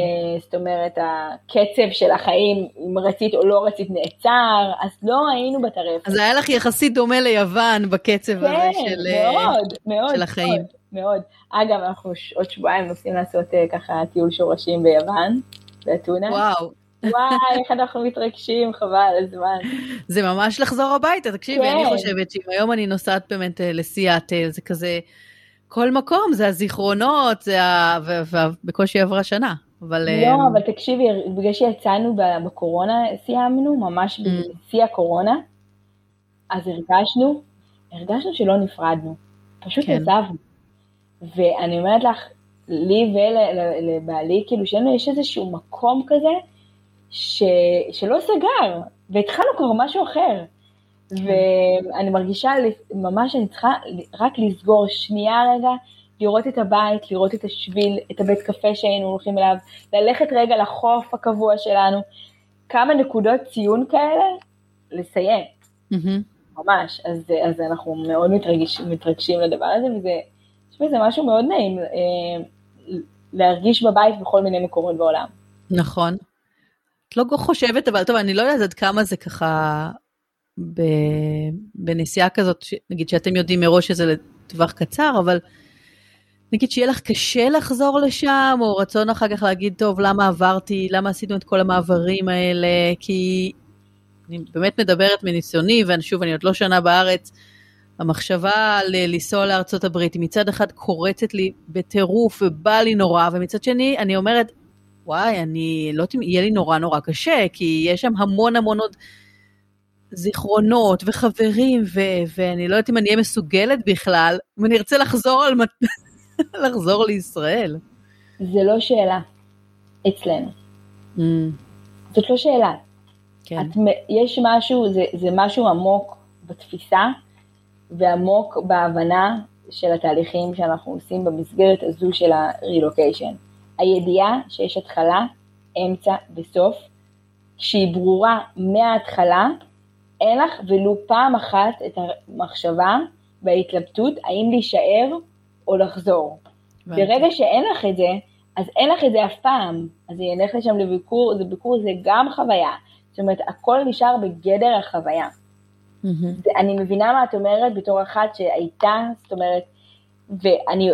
זאת אומרת, הקצב של החיים, אם רצית או לא רצית, נעצר, אז לא היינו בטרפת. אז היה לך יחסית דומה ליוון בקצב כן, הזה של, מאוד, מאוד, של החיים. מאוד, מאוד. אגב, אנחנו עוד שבועיים נוסעים לעשות ככה טיול שורשים ביוון, באתונה. וואו. וואי, איך אנחנו מתרגשים, חבל על הזמן. זה ממש לחזור הביתה, תקשיבי, כן. אני חושבת שאם היום אני נוסעת באמת לסיאטל, זה כזה, כל מקום, זה הזיכרונות, זה ה... ובקושי עברה שנה. אבל... לא, אבל תקשיבי, בגלל שיצאנו בקורונה, סיימנו, ממש בשיא הקורונה, אז הרגשנו, הרגשנו שלא נפרדנו, פשוט כן. עזבנו. ואני אומרת לך, לי ולבעלי, כאילו, שיש איזשהו מקום כזה, ש, שלא סגר, והתחלנו כבר משהו אחר. ואני מרגישה ממש שאני צריכה רק לסגור שנייה רגע, לראות את הבית, לראות את השביל, את הבית קפה שהיינו הולכים אליו, ללכת רגע לחוף הקבוע שלנו, כמה נקודות ציון כאלה, לסיים. Mm-hmm. ממש, אז, אז אנחנו מאוד מתרגש, מתרגשים לדבר הזה, וזה, זה משהו מאוד נעים אה, להרגיש בבית בכל מיני מקומות בעולם. נכון. את לא חושבת, אבל טוב, אני לא יודעת עד כמה זה ככה בנסיעה כזאת, נגיד שאתם יודעים מראש שזה לטווח קצר, אבל נגיד שיהיה לך קשה לחזור לשם, או רצון אחר כך להגיד, טוב, למה עברתי, למה עשינו את כל המעברים האלה, כי אני באמת מדברת מניסיוני, ושוב, אני עוד לא שנה בארץ, המחשבה לנסוע לארצות הברית היא מצד אחד קורצת לי בטירוף ובא לי נורא, ומצד שני אני אומרת, וואי, אני לא יודעת אם יהיה לי נורא נורא קשה, כי יש שם המון המון עוד זיכרונות וחברים, ו- ואני לא יודעת אם אני אהיה מסוגלת בכלל, אם אני ארצה לחזור, על... לחזור לישראל. זה לא שאלה אצלנו. Mm. זאת לא שאלה. כן. את, יש משהו, זה, זה משהו עמוק בתפיסה ועמוק בהבנה של התהליכים שאנחנו עושים במסגרת הזו של הרילוקיישן. הידיעה שיש התחלה, אמצע וסוף, שהיא ברורה מההתחלה, אין לך ולו פעם אחת את המחשבה וההתלבטות האם להישאר או לחזור. ברגע שאין לך את זה, אז אין לך את זה אף פעם. אז אני אלך לשם לביקור, זה ביקור זה גם חוויה. זאת אומרת, הכל נשאר בגדר החוויה. Mm-hmm. אני מבינה מה את אומרת בתור אחת שהייתה, זאת אומרת, ואני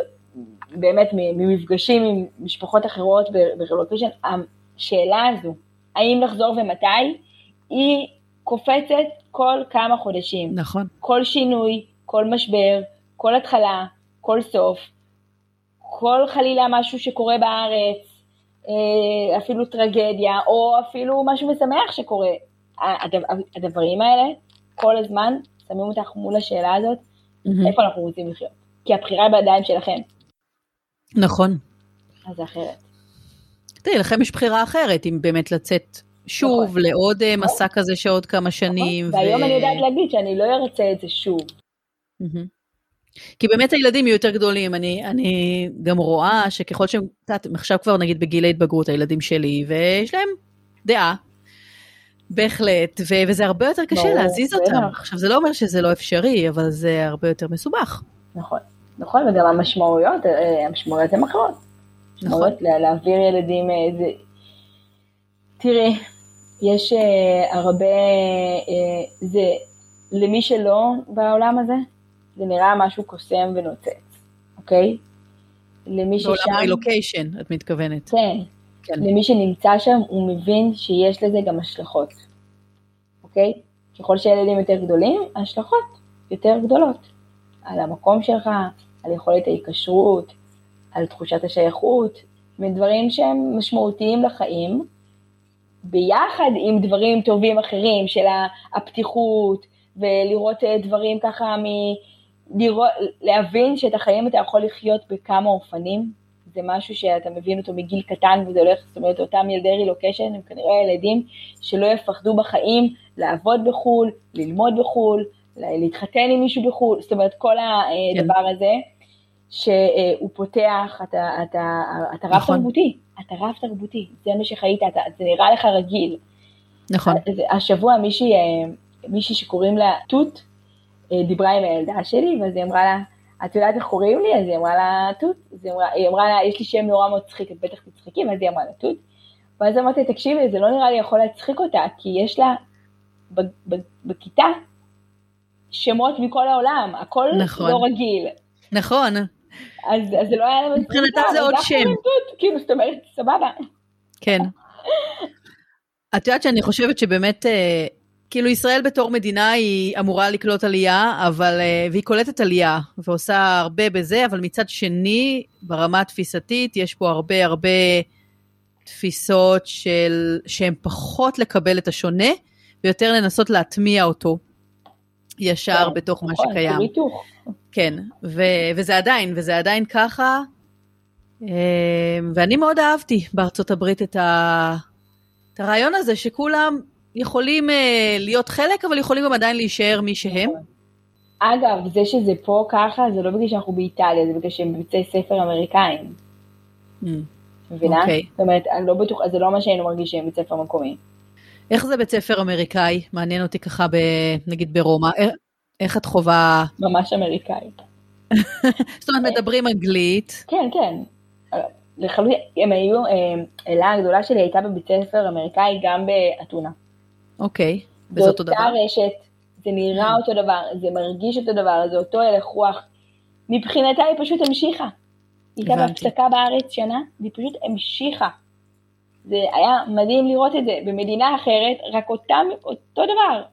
באמת ממפגשים עם משפחות אחרות ברילוקיישן, השאלה הזו, האם לחזור ומתי, היא קופצת כל כמה חודשים. נכון. כל שינוי, כל משבר, כל התחלה, כל סוף, כל חלילה משהו שקורה בארץ, אה, אפילו טרגדיה, או אפילו משהו משמח שקורה. הדברים האלה, כל הזמן שמים אותך מול השאלה הזאת, mm-hmm. איפה אנחנו רוצים לחיות. כי הבחירה היא בידיים שלכם. נכון. אז זה אחרת. תראי, לכם יש בחירה אחרת, אם באמת לצאת שוב נכון. לעוד אה, נכון. מסע כזה שעוד כמה נכון. שנים. נכון. והיום. אני יודעת להגיד שאני לא ארצה את זה שוב. כי באמת הילדים יהיו יותר גדולים, אני, אני גם רואה שככל שהם, את יודעת, עכשיו כבר נגיד בגיל ההתבגרות, הילדים שלי, ויש להם דעה, בהחלט, ו- וזה הרבה יותר קשה ברור, להזיז אותם. עכשיו, זה לא אומר שזה לא אפשרי, אבל זה הרבה יותר מסובך. נכון. נכון, וגם המשמעויות, אה, המשמעויות הן אחרות. נכון. להעביר ילדים, אה, זה... תראי, יש uh, הרבה, uh, זה, למי שלא בעולם הזה, זה נראה משהו קוסם ונוצץ, אוקיי? למי ששם... בעולם הרילוקיישן, את מתכוונת. כן. כן. למי שנמצא שם, הוא מבין שיש לזה גם השלכות, אוקיי? ככל שהילדים יותר גדולים, ההשלכות יותר גדולות. על המקום שלך, על יכולת ההיקשרות, על תחושת השייכות, מדברים שהם משמעותיים לחיים, ביחד עם דברים טובים אחרים של הפתיחות, ולראות אה, דברים ככה, מ... לראות, להבין שאת החיים אתה יכול לחיות בכמה אופנים, זה משהו שאתה מבין אותו מגיל קטן וזה הולך, זאת אומרת אותם ילדי רילוקיישן הם כנראה ילדים שלא יפחדו בחיים לעבוד בחו"ל, ללמוד בחו"ל, להתחתן עם מישהו בחו"ל, זאת אומרת כל הדבר כן. הזה, שהוא פותח, אתה, אתה, אתה רב נכון. תרבותי, אתה רב תרבותי, זה מה שחיית, אתה, זה נראה לך רגיל. נכון. השבוע מישהי, מישהי שקוראים לה תות, דיברה עם הילדה שלי, ואז היא אמרה לה, את יודעת איך קוראים לי? אז היא אמרה לה, תות. אמרה, היא אמרה לה, יש לי שם נורא מצחיק, את בטח תצחקי, ואז היא אמרה לה, תות. ואז אמרתי, תקשיבי, זה לא נראה לי יכול להצחיק אותה, כי יש לה בכיתה שמות מכל העולם, הכל נכון. לא רגיל. נכון. אז, אז זה לא היה להם... מבחינתה זה עוד שם. כאילו, זאת אומרת, סבבה. כן. את יודעת שאני חושבת שבאמת, אה, כאילו ישראל בתור מדינה היא אמורה לקלוט עלייה, אבל, אה, והיא קולטת עלייה ועושה הרבה בזה, אבל מצד שני, ברמה התפיסתית, יש פה הרבה הרבה תפיסות של, שהן פחות לקבל את השונה, ויותר לנסות להטמיע אותו ישר כן, בתוך מה נכון, שקיים. כן, וזה עדיין, וזה עדיין ככה. אה, ואני מאוד אהבתי בארצות הברית את, ה- את הרעיון הזה שכולם יכולים uh, להיות חלק, אבל יכולים גם עדיין להישאר מי שהם. אגב, זה שזה פה ככה, זה לא בגלל שאנחנו באיטליה, זה בגלל שהם בבתי ספר אמריקאים. Mm. מבינה? Okay. אוקיי. זאת אומרת, אני לא בטוחה, זה לא מה שהיינו מרגישים בית ספר מקומי. איך זה בית ספר אמריקאי? מעניין אותי ככה, ב, נגיד ברומא. איך, איך את חווה... ממש אמריקאי. זאת אומרת, מדברים אנגלית. כן, כן. לחלוטין, הם היו, אה, אלה הגדולה שלי הייתה בבית ספר אמריקאי גם באתונה. אוקיי, וזה אותו דבר? זו אותה רשת, זה נראה אותו דבר, זה מרגיש אותו דבר, זה אותו הלך רוח. מבחינתה היא פשוט המשיכה. היא הייתה בהפסקה בארץ שנה, והיא פשוט המשיכה. זה היה מדהים לראות את זה במדינה אחרת, רק אותם, אותו דבר.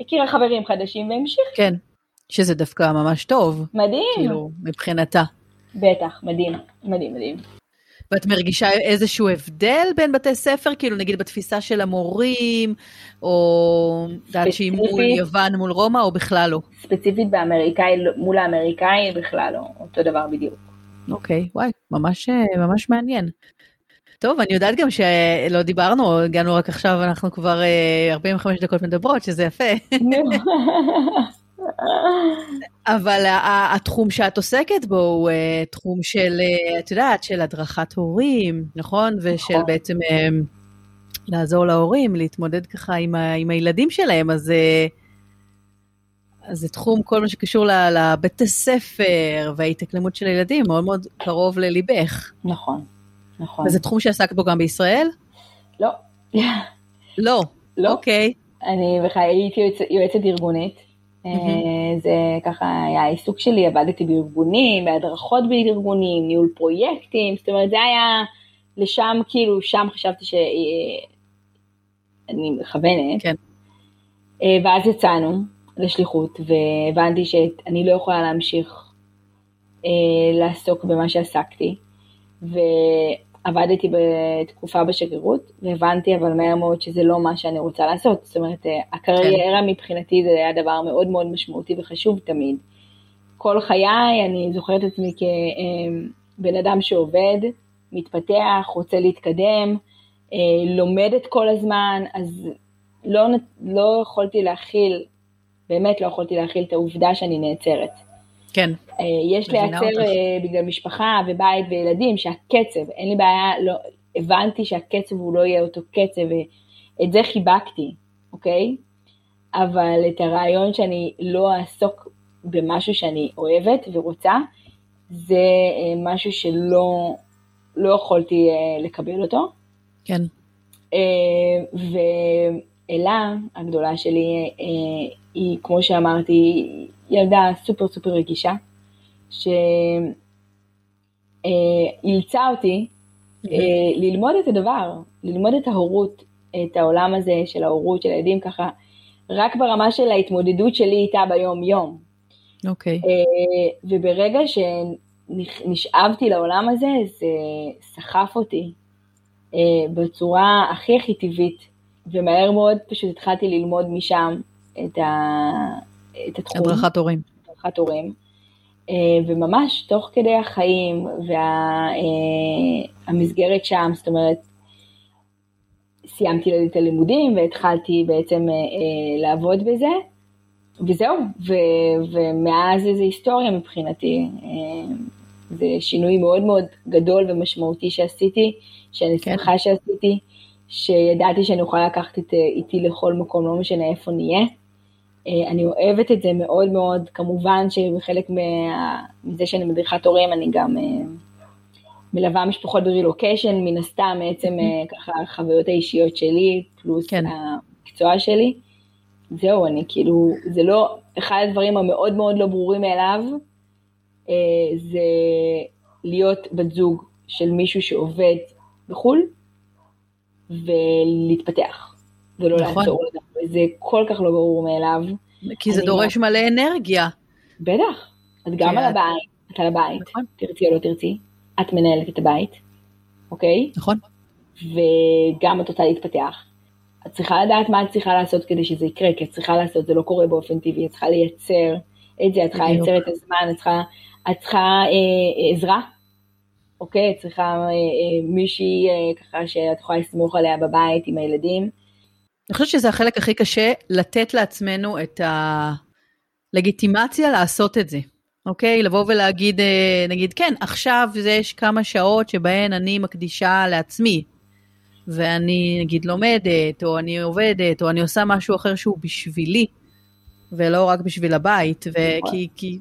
הכירה חברים חדשים והמשיכה. כן, שזה דווקא ממש טוב. מדהים. כאילו, מבחינתה. בטח, מדהים, מדהים, מדהים. ואת מרגישה איזשהו הבדל בין בתי ספר, כאילו נגיד בתפיסה של המורים, או דעת שהיא מול יוון מול רומא, או בכלל לא? ספציפית באמריקאי, מול האמריקאי בכלל לא, אותו דבר בדיוק. אוקיי, וואי, ממש, ממש מעניין. טוב, אני יודעת גם שלא דיברנו, הגענו רק עכשיו, אנחנו כבר 45 דקות מדברות, שזה יפה. אבל התחום שאת עוסקת בו הוא אה, תחום של, אה, את יודעת, של הדרכת הורים, נכון? ושל נכון. בעצם אה, לעזור להורים להתמודד ככה עם, ה, עם הילדים שלהם, אז, אז זה תחום, כל מה שקשור לבית הספר וההתאקלמות של הילדים, מאוד מאוד קרוב לליבך. נכון, נכון. וזה תחום שעסקת בו גם בישראל? לא. לא? לא. אוקיי. אני בכלל הייתי יועצת ארגונית. Mm-hmm. זה ככה היה העיסוק שלי, עבדתי בארגונים, בהדרכות בארגונים, ניהול פרויקטים, זאת אומרת זה היה לשם, כאילו שם חשבתי שאני מכוונת. כן. אה, ואז יצאנו לשליחות והבנתי שאני לא יכולה להמשיך אה, לעסוק במה שעסקתי. עבדתי בתקופה בשגרירות, והבנתי אבל מהר מאוד שזה לא מה שאני רוצה לעשות. זאת אומרת, אה, הקריירה כן. מבחינתי זה היה דבר מאוד מאוד משמעותי וחשוב תמיד. כל חיי אני זוכרת את עצמי כבן אדם שעובד, מתפתח, רוצה להתקדם, אה, לומדת כל הזמן, אז לא, לא יכולתי להכיל, באמת לא יכולתי להכיל את העובדה שאני נעצרת. כן. אה, יש לייצר אה, בגלל משפחה ובית וילדים שהקצב, אין לי בעיה, לא, הבנתי שהקצב הוא לא יהיה אותו קצב ואת זה חיבקתי, אוקיי? אבל את הרעיון שאני לא אעסוק במשהו שאני אוהבת ורוצה, זה אה, משהו שלא לא יכולתי לקבל אותו. כן. ואלה הגדולה שלי, היא כמו שאמרתי, ילדה סופר סופר רגישה, שאילצה אותי mm-hmm. ללמוד את הדבר, ללמוד את ההורות, את העולם הזה של ההורות של הילדים ככה, רק ברמה של ההתמודדות שלי איתה ביום יום. אוקיי. Okay. אה, וברגע שנשאבתי לעולם הזה, זה סחף אותי אה, בצורה הכי הכי טבעית, ומהר מאוד פשוט התחלתי ללמוד משם את, ה, את התחום. הדרכת הורים. הדרכת הורים. אה, וממש תוך כדי החיים והמסגרת אה, שם, זאת אומרת, סיימתי את הלימודים והתחלתי בעצם אה, לעבוד בזה, וזהו, ו- ומאז איזה היסטוריה מבחינתי. זה שינוי מאוד מאוד גדול ומשמעותי שעשיתי, שאני כן. שמחה שעשיתי, שידעתי שאני אוכל לקחת את, איתי לכל מקום, לא משנה איפה נהיה. אה, אני אוהבת את זה מאוד מאוד, כמובן שבחלק מזה שאני מדריכת הורים, אני גם מלווה משפחות ברילוקיישן, מן הסתם, מעצם ככה החוויות האישיות שלי, פלוס כן. המקצוע שלי. זהו, אני כאילו, זה לא, אחד הדברים המאוד מאוד לא ברורים מאליו, זה להיות בת זוג של מישהו שעובד בחו"ל, ולהתפתח, ולא נכון. לעצור לגמרי. זה כל כך לא ברור מאליו. כי זה דורש לא... מלא אנרגיה. בטח. את גם כן. על הבית, את על הבית, נכון. תרצי או לא תרצי, את מנהלת את הבית, אוקיי? נכון. וגם את רוצה להתפתח. את צריכה לדעת מה את צריכה לעשות כדי שזה יקרה, כי את צריכה לעשות, זה לא קורה באופן טבעי, את צריכה לייצר את זה, את צריכה לייצר את הזמן, את צריכה, את צריכה אה, אה, עזרה, אוקיי? את צריכה אה, אה, מישהי אה, ככה שאת יכולה לסמוך עליה בבית עם הילדים. אני חושבת שזה החלק הכי קשה, לתת לעצמנו את הלגיטימציה לעשות את זה. אוקיי? לבוא ולהגיד, אה, נגיד, כן, עכשיו יש כמה שעות שבהן אני מקדישה לעצמי, ואני נגיד לומדת, או אני עובדת, או אני עושה משהו אחר שהוא בשבילי, ולא רק בשביל הבית, וכי נכון. כי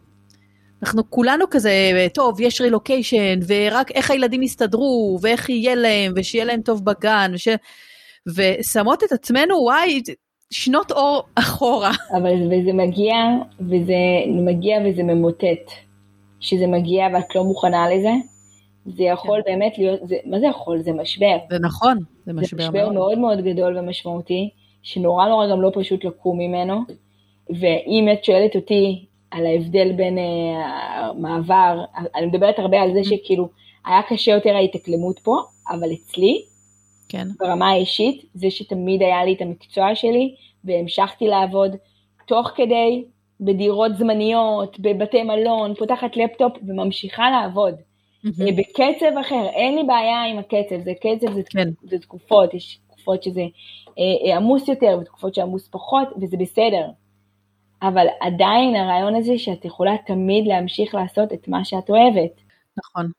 אנחנו כולנו כזה, טוב, יש רילוקיישן, ורק איך הילדים יסתדרו, ואיך יהיה להם, ושיהיה להם טוב בגן, וש... ושמות את עצמנו, וואי, שנות אור אחורה. אבל וזה מגיע, וזה מגיע וזה ממוטט. כשזה מגיע ואת לא מוכנה לזה, זה יכול כן. באמת להיות, זה, מה זה יכול? זה משבר. זה נכון, זה משבר, זה משבר מאוד. מאוד מאוד גדול ומשמעותי, שנורא נורא גם לא פשוט לקום ממנו. ואם את שואלת אותי על ההבדל בין uh, המעבר, אני מדברת הרבה על זה mm-hmm. שכאילו היה קשה יותר ההתאקלמות פה, אבל אצלי, כן. ברמה האישית, זה שתמיד היה לי את המקצוע שלי, והמשכתי לעבוד תוך כדי, בדירות זמניות, בבתי מלון, פותחת לפטופ וממשיכה לעבוד. Mm-hmm. בקצב אחר, אין לי בעיה עם הקצב, זה קצב, זה, כן. זה תקופות, יש תקופות שזה אה, אה, עמוס יותר ותקופות שעמוס פחות, וזה בסדר. אבל עדיין הרעיון הזה שאת יכולה תמיד להמשיך לעשות את מה שאת אוהבת. נכון.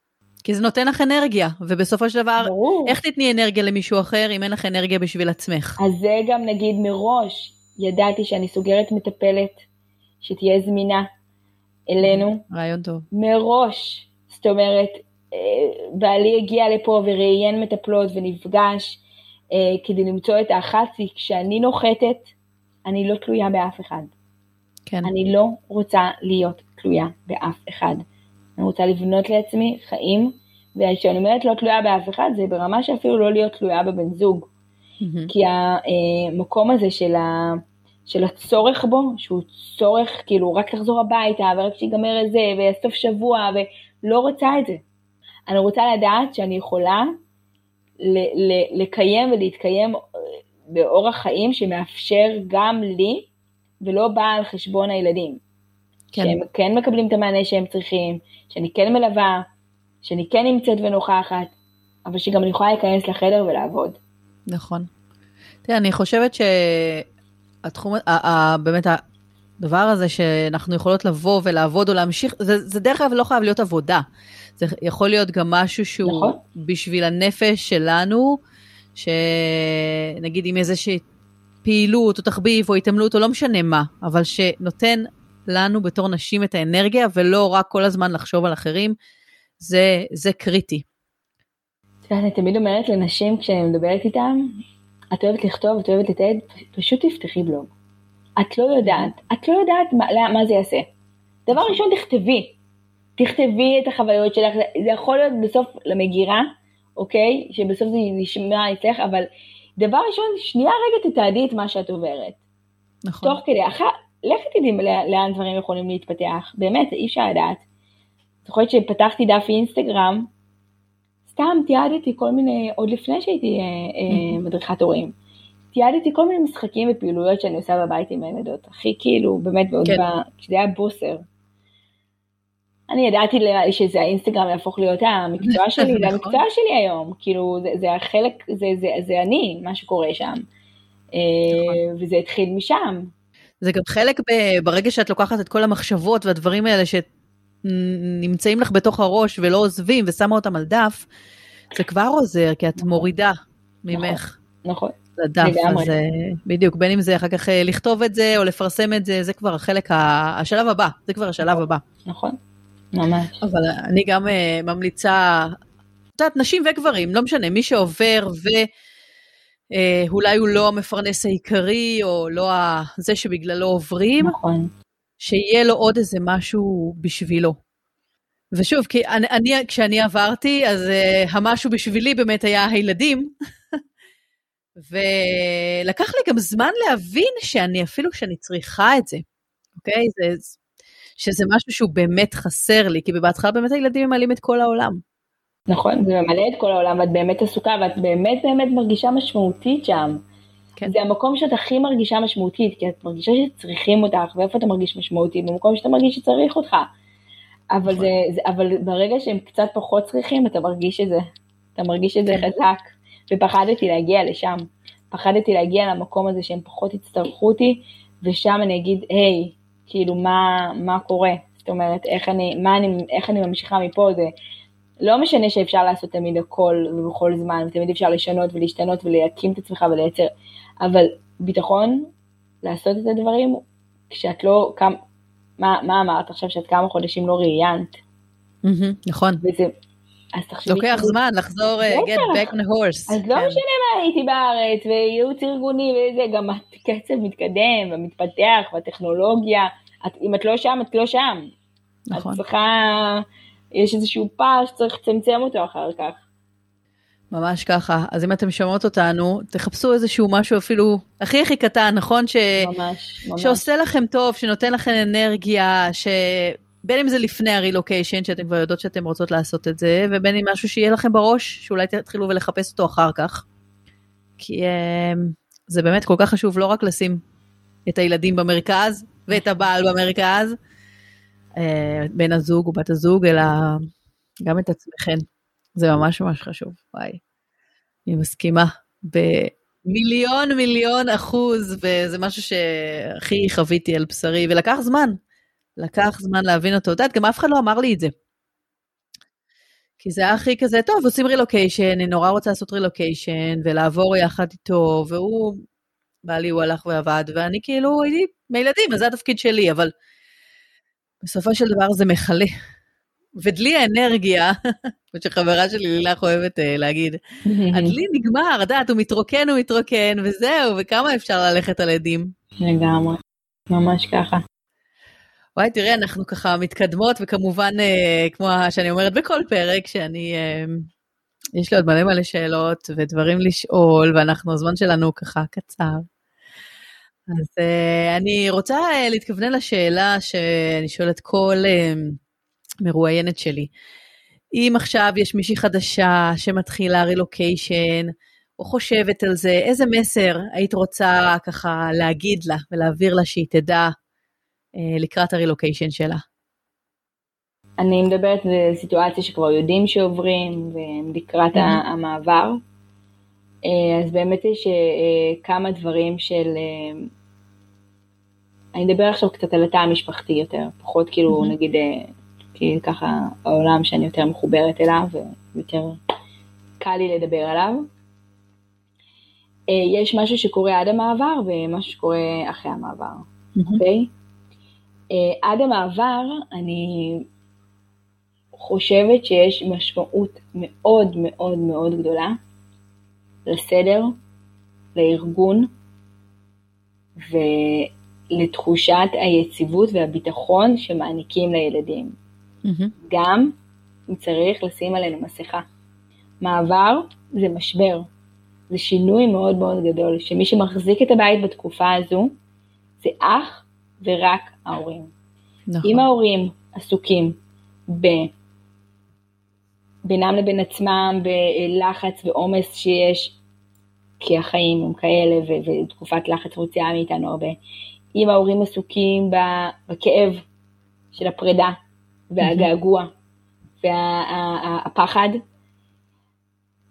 כי זה נותן לך אנרגיה, ובסופו של דבר, ברור. איך תתני אנרגיה למישהו אחר אם אין לך אנרגיה בשביל עצמך? אז זה גם נגיד מראש, ידעתי שאני סוגרת מטפלת שתהיה זמינה אלינו. רעיון טוב. מראש. זאת אומרת, אה, בעלי הגיע לפה וראיין מטפלות ונפגש אה, כדי למצוא את האחת, כשאני נוחתת, אני לא תלויה באף אחד. כן. אני לא רוצה להיות תלויה באף אחד. אני רוצה לבנות לעצמי חיים, וכשאני אומרת לא תלויה באף אחד, זה ברמה שאפילו לא להיות תלויה בבן זוג. Mm-hmm. כי המקום הזה של, ה, של הצורך בו, שהוא צורך כאילו רק לחזור הביתה, ורק שיגמר את זה, וסוף שבוע, ולא רוצה את זה. אני רוצה לדעת שאני יכולה ל- ל- לקיים ולהתקיים באורח חיים שמאפשר גם לי ולא באה על חשבון הילדים. כן. שהם כן מקבלים את המענה שהם צריכים, שאני כן מלווה, שאני כן נמצאת ונוכחת, אבל שגם אני יכולה להיכנס לחדר ולעבוד. נכון. תראה, אני חושבת שהתחום, באמת הדבר הזה שאנחנו יכולות לבוא ולעבוד או להמשיך, זה, זה דרך אגב לא חייב להיות עבודה. זה יכול להיות גם משהו שהוא נכון. בשביל הנפש שלנו, שנגיד עם איזושהי פעילות או תחביב או התעמלות או לא משנה מה, אבל שנותן לנו בתור נשים את האנרגיה ולא רק כל הזמן לחשוב על אחרים, זה, זה קריטי. אני תמיד אומרת לנשים כשאני מדברת איתן, את אוהבת לכתוב, את אוהבת לתעד, פשוט תפתחי בלוג. את לא יודעת, את לא יודעת מה, מה זה יעשה. דבר ראשון תכתבי, תכתבי את החוויות שלך, זה יכול להיות בסוף למגירה, אוקיי? שבסוף זה נשמע אצלך, אבל דבר ראשון, שנייה רגע תתעדי את מה שאת עוברת. נכון. תוך כדי, אחר, לכי תדעי לאן דברים יכולים להתפתח, באמת, אי אפשר לדעת. זוכרת שפתחתי דף אינסטגרם, סתם תיעדתי כל מיני, עוד לפני שהייתי אה, אה, מדריכת הורים, תיעדתי כל מיני משחקים ופעילויות שאני עושה בבית עם הילדות, הכי כאילו, באמת, כן. כשזה היה בוסר. אני ידעתי שזה האינסטגרם יהפוך להיות המקצוע שלי, זה נכון. המקצוע שלי היום, כאילו זה, זה החלק, זה, זה, זה אני, מה שקורה שם. אה, נכון. וזה התחיל משם. זה גם חלק ב, ברגע שאת לוקחת את כל המחשבות והדברים האלה שנמצאים לך בתוך הראש ולא עוזבים ושמה אותם על דף, זה כבר עוזר, כי את. מורידה ממך. נכון. לדף, אז בדיוק, בין אם זה אחר כך לכתוב את זה או לפרסם את זה, זה כבר החלק, השלב הבא, זה כבר השלב הבא. נכון, ממש. אבל אני גם ממליצה, את יודעת, נשים וגברים, לא משנה, מי שעובר ואולי הוא לא המפרנס העיקרי, או לא זה שבגללו עוברים, נכון. שיהיה לו עוד איזה משהו בשבילו. ושוב, כי אני, אני, כשאני עברתי, אז uh, המשהו בשבילי באמת היה הילדים. ולקח לי גם זמן להבין שאני, אפילו שאני צריכה את זה, אוקיי? זה, שזה משהו שהוא באמת חסר לי, כי בהתחלה באמת הילדים ממלאים את כל העולם. נכון, זה ממלא את כל העולם, ואת באמת עסוקה, ואת באמת באמת מרגישה משמעותית שם. כן. זה המקום שאת הכי מרגישה משמעותית, כי את מרגישה שצריכים אותך, ואיפה אתה מרגיש משמעותי? במקום שאתה מרגיש שצריך אותך. אבל, נכון. זה, זה, אבל ברגע שהם קצת פחות צריכים, אתה מרגיש את זה. אתה מרגיש את זה כן. חזק. ופחדתי להגיע לשם. פחדתי להגיע למקום הזה שהם פחות יצטרכו אותי, ושם אני אגיד, היי, כאילו, מה, מה קורה? זאת אומרת, איך אני, מה אני, איך אני ממשיכה מפה? זה לא משנה שאפשר לעשות תמיד הכל ובכל זמן, ותמיד אפשר לשנות ולהשתנות ולהקים את עצמך ולייצר, אבל ביטחון, לעשות את הדברים, כשאת לא, כמה, מה, מה אמרת עכשיו שאת כמה חודשים לא ראיינת? נכון. וזה, אז תחשבי... לוקח זמן לחזור, uh, get back on the horse. אז לא כן. משנה מה הייתי בארץ, וייעוץ ארגוני וזה, גם הקצב מתקדם ומתפתח, והטכנולוגיה, את, אם את לא שם, את לא שם. נכון. את צריכה, יש איזשהו פער שצריך לצמצם אותו אחר כך. ממש ככה. אז אם אתם שומעות אותנו, תחפשו איזשהו משהו אפילו הכי הכי קטן, נכון? ש... ממש, ממש. שעושה לכם טוב, שנותן לכם אנרגיה, ש... בין אם זה לפני הרילוקיישן, שאתם כבר יודעות שאתם רוצות לעשות את זה, ובין אם משהו שיהיה לכם בראש, שאולי תתחילו ולחפש אותו אחר כך. כי uh, זה באמת כל כך חשוב לא רק לשים את הילדים במרכז, ואת הבעל במרכז, uh, בן הזוג או בת הזוג, אלא גם את עצמכם. זה ממש ממש חשוב, וואי. אני מסכימה במיליון מיליון אחוז, וזה משהו שהכי חוויתי על בשרי, ולקח זמן. לקח זמן להבין אותו. את יודעת, גם אף אחד לא אמר לי את זה. כי זה היה הכי כזה, טוב, עושים רילוקיישן, אני נורא רוצה לעשות רילוקיישן, ולעבור יחד איתו, והוא, בעלי, הוא הלך ועבד, ואני כאילו הייתי מילדים, אז זה התפקיד שלי, אבל בסופו של דבר זה מכלה. ודלי האנרגיה, כמו שחברה שלי לילך אוהבת uh, להגיד, הדלי נגמר, את יודעת, הוא מתרוקן, הוא מתרוקן, וזהו, וכמה אפשר ללכת על עדים. לגמרי, ממש ככה. וואי, תראי, אנחנו ככה מתקדמות, וכמובן, אה, כמו שאני אומרת בכל פרק, שאני, אה, יש לי עוד מלא מלא שאלות ודברים לשאול, ואנחנו, הזמן שלנו ככה קצר. אז אה, אני רוצה אה, להתכוונן לשאלה שאני שואלת כל אה, מרואיינת שלי. אם עכשיו יש מישהי חדשה שמתחילה רילוקיישן, או חושבת על זה, איזה מסר היית רוצה ככה להגיד לה ולהעביר לה שהיא תדע אה, לקראת הרילוקיישן שלה? אני מדברת על סיטואציה שכבר יודעים שעוברים ולקראת mm-hmm. המעבר. אה, אז באמת יש אה, כמה דברים של... אני אדבר עכשיו קצת על התא המשפחתי יותר, פחות כאילו mm-hmm. נגיד, כי ככה העולם שאני יותר מחוברת אליו ויותר קל לי לדבר עליו. יש משהו שקורה עד המעבר ומשהו שקורה אחרי המעבר, אוקיי? Mm-hmm. Okay? אה, עד המעבר אני חושבת שיש משמעות מאוד מאוד מאוד גדולה לסדר, לארגון ולתחושת היציבות והביטחון שמעניקים לילדים. Mm-hmm. גם אם צריך לשים עלינו מסכה. מעבר זה משבר, זה שינוי מאוד מאוד גדול, שמי שמחזיק את הבית בתקופה הזו זה אך ורק ההורים. נכון. אם ההורים עסוקים ב... בינם לבין עצמם, בלחץ ועומס שיש, כי החיים הם כאלה ותקופת לחץ מוציאה מאיתנו הרבה. אם ההורים עסוקים בכאב של הפרידה והגעגוע והפחד,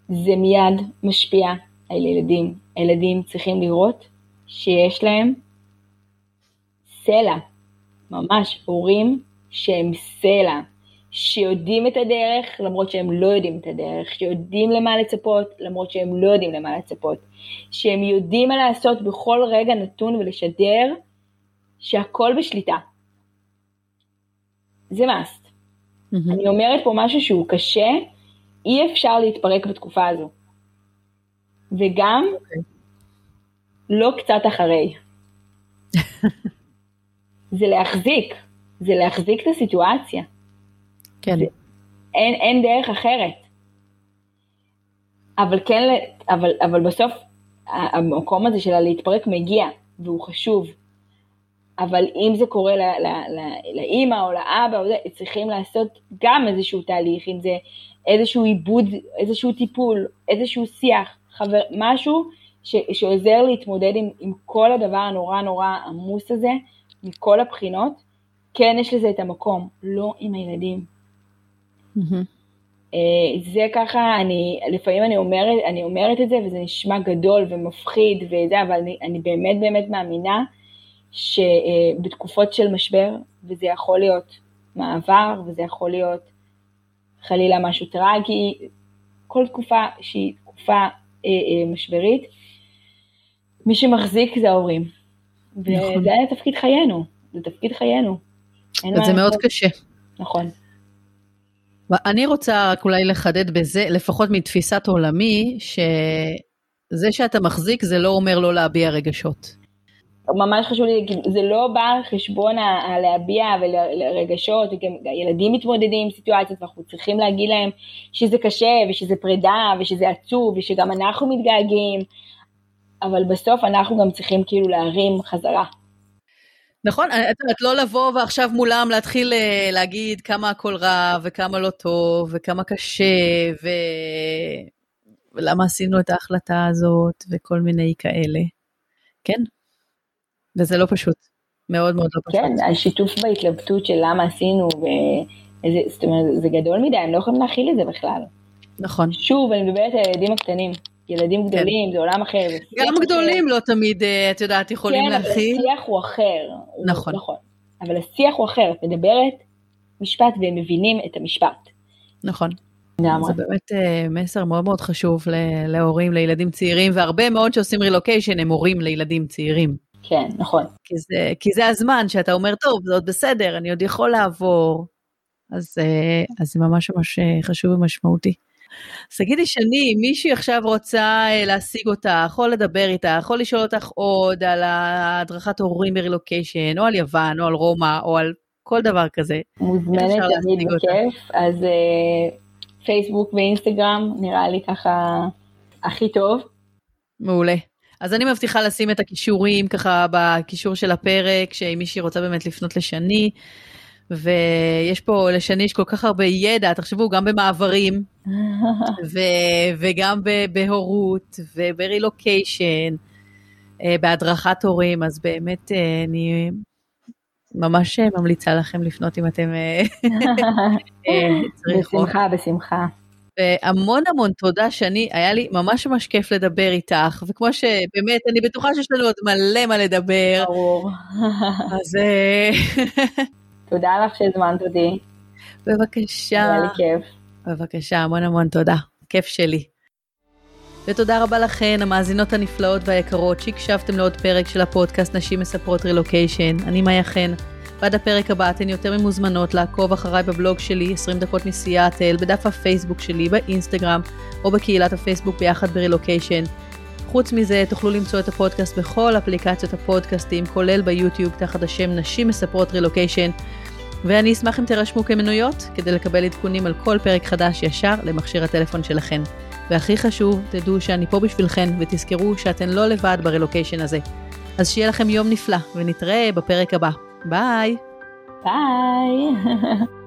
זה מיד משפיע על ילדים. הילדים צריכים לראות שיש להם סלע ממש הורים שהם סלע, שיודעים את הדרך למרות שהם לא יודעים את הדרך, שיודעים למה לצפות למרות שהם לא יודעים למה לצפות, שהם יודעים מה לעשות בכל רגע נתון ולשדר שהכל בשליטה. זה מאסט. Mm-hmm. אני אומרת פה משהו שהוא קשה, אי אפשר להתפרק בתקופה הזו. וגם okay. אוקיי. לא קצת אחרי. זה להחזיק, זה להחזיק את הסיטואציה. כן. זה, אין, אין דרך אחרת. אבל כן, אבל, אבל בסוף המקום הזה של הלהתפרק מגיע, והוא חשוב. אבל אם זה קורה לאימא או לאבא, צריכים לעשות גם איזשהו תהליך, אם זה איזשהו עיבוד, איזשהו טיפול, איזשהו שיח, חבר, משהו ש, שעוזר להתמודד עם, עם כל הדבר הנורא נורא עמוס הזה, מכל הבחינות, כן יש לזה את המקום, לא עם הילדים. Mm-hmm. זה ככה, אני, לפעמים אני אומרת, אני אומרת את זה וזה נשמע גדול ומפחיד וזה, אבל אני, אני באמת באמת מאמינה שבתקופות של משבר, וזה יכול להיות מעבר, וזה יכול להיות חלילה משהו טרגי, כל תקופה שהיא תקופה אה, אה, משברית, מי שמחזיק זה ההורים. נכון. וזה היה תפקיד חיינו, זה תפקיד חיינו. זה מאוד קשה. נכון. אני רוצה רק אולי לחדד בזה, לפחות מתפיסת עולמי, שזה שאתה מחזיק זה לא אומר לא להביע רגשות. ממש חשוב לי, זה לא בא על חשבון הלהביע ולרגשות, וגם ילדים מתמודדים עם סיטואציות ואנחנו צריכים להגיד להם שזה קשה ושזה פרידה ושזה עצוב ושגם אנחנו מתגעגעים, אבל בסוף אנחנו גם צריכים כאילו להרים חזרה. נכון, את יודעת, לא לבוא ועכשיו מולם להתחיל אה, להגיד כמה הכל רע וכמה לא טוב וכמה קשה ו... ולמה עשינו את ההחלטה הזאת וכל מיני כאלה. כן, וזה לא פשוט, מאוד מאוד לא פשוט. כן, השיתוף בהתלבטות של למה עשינו, ואיזה, זאת אומרת, זה גדול מדי, הם לא יכולים להכיל את זה בכלל. נכון. שוב, אני מדברת על הילדים הקטנים. ילדים כן. גדולים, כן. זה עולם אחר. גם גדולים אחר. לא תמיד, אה, את יודעת, יכולים כן, להכיל. כן, אבל השיח הוא אחר. נכון. נכון. אבל השיח הוא אחר, את מדברת משפט והם מבינים את המשפט. נכון. זה באמת uh, מסר מאוד מאוד חשוב להורים, לילדים צעירים, והרבה מאוד שעושים רילוקיישן הם הורים לילדים צעירים. כן, נכון. כי זה, כי זה הזמן שאתה אומר, טוב, זה עוד בסדר, אני עוד יכול לעבור. אז, uh, אז זה ממש ממש חשוב ומשמעותי. אז תגידי, שני, מישהי עכשיו רוצה אה, להשיג אותך, או לדבר איתך, או לשאול אותך עוד על הדרכת הורים ברילוקיישן, או על יוון, או על רומא, או על כל דבר כזה. מוזמנת תמיד בכיף, אז פייסבוק ואינסטגרם נראה לי ככה הכי טוב. מעולה. אז אני מבטיחה לשים את הכישורים ככה בקישור של הפרק, שאם מישהי רוצה באמת לפנות לשני, ויש פה לשני יש כל כך הרבה ידע, תחשבו, גם במעברים, ו- וגם בהורות, וברילוקיישן, אה, בהדרכת הורים, אז באמת אה, אני ממש ממליצה לכם לפנות אם אתם אה, צריכות. בשמחה, בשמחה. והמון המון תודה שני, היה לי ממש ממש כיף לדבר איתך, וכמו שבאמת, אני בטוחה שיש לנו עוד מלא מה לדבר. ברור. אז... תודה לך שהזמנת אותי. בבקשה. היה לי כיף. בבקשה, המון המון תודה. כיף שלי. ותודה רבה לכן, המאזינות הנפלאות והיקרות, שהקשבתם לעוד פרק של הפודקאסט נשים מספרות רילוקיישן. אני מאיה חן. ועד הפרק הבא אתן יותר ממוזמנות לעקוב אחריי בבלוג שלי, 20 דקות מסיאטל, בדף הפייסבוק שלי, באינסטגרם, או בקהילת הפייסבוק ביחד ברילוקיישן. חוץ מזה, תוכלו למצוא את הפודקאסט בכל אפליקציות הפודקאסטים, כולל ביוטיוב, תחת השם נשים מספרות רילוקיישן. ואני אשמח אם תירשמו כמנויות, כדי לקבל עדכונים על כל פרק חדש ישר למכשיר הטלפון שלכן. והכי חשוב, תדעו שאני פה בשבילכן, ותזכרו שאתן לא לבד ברילוקיישן הזה. אז שיהיה לכם יום נפלא, ונתראה בפרק הבא. Bye. Bye.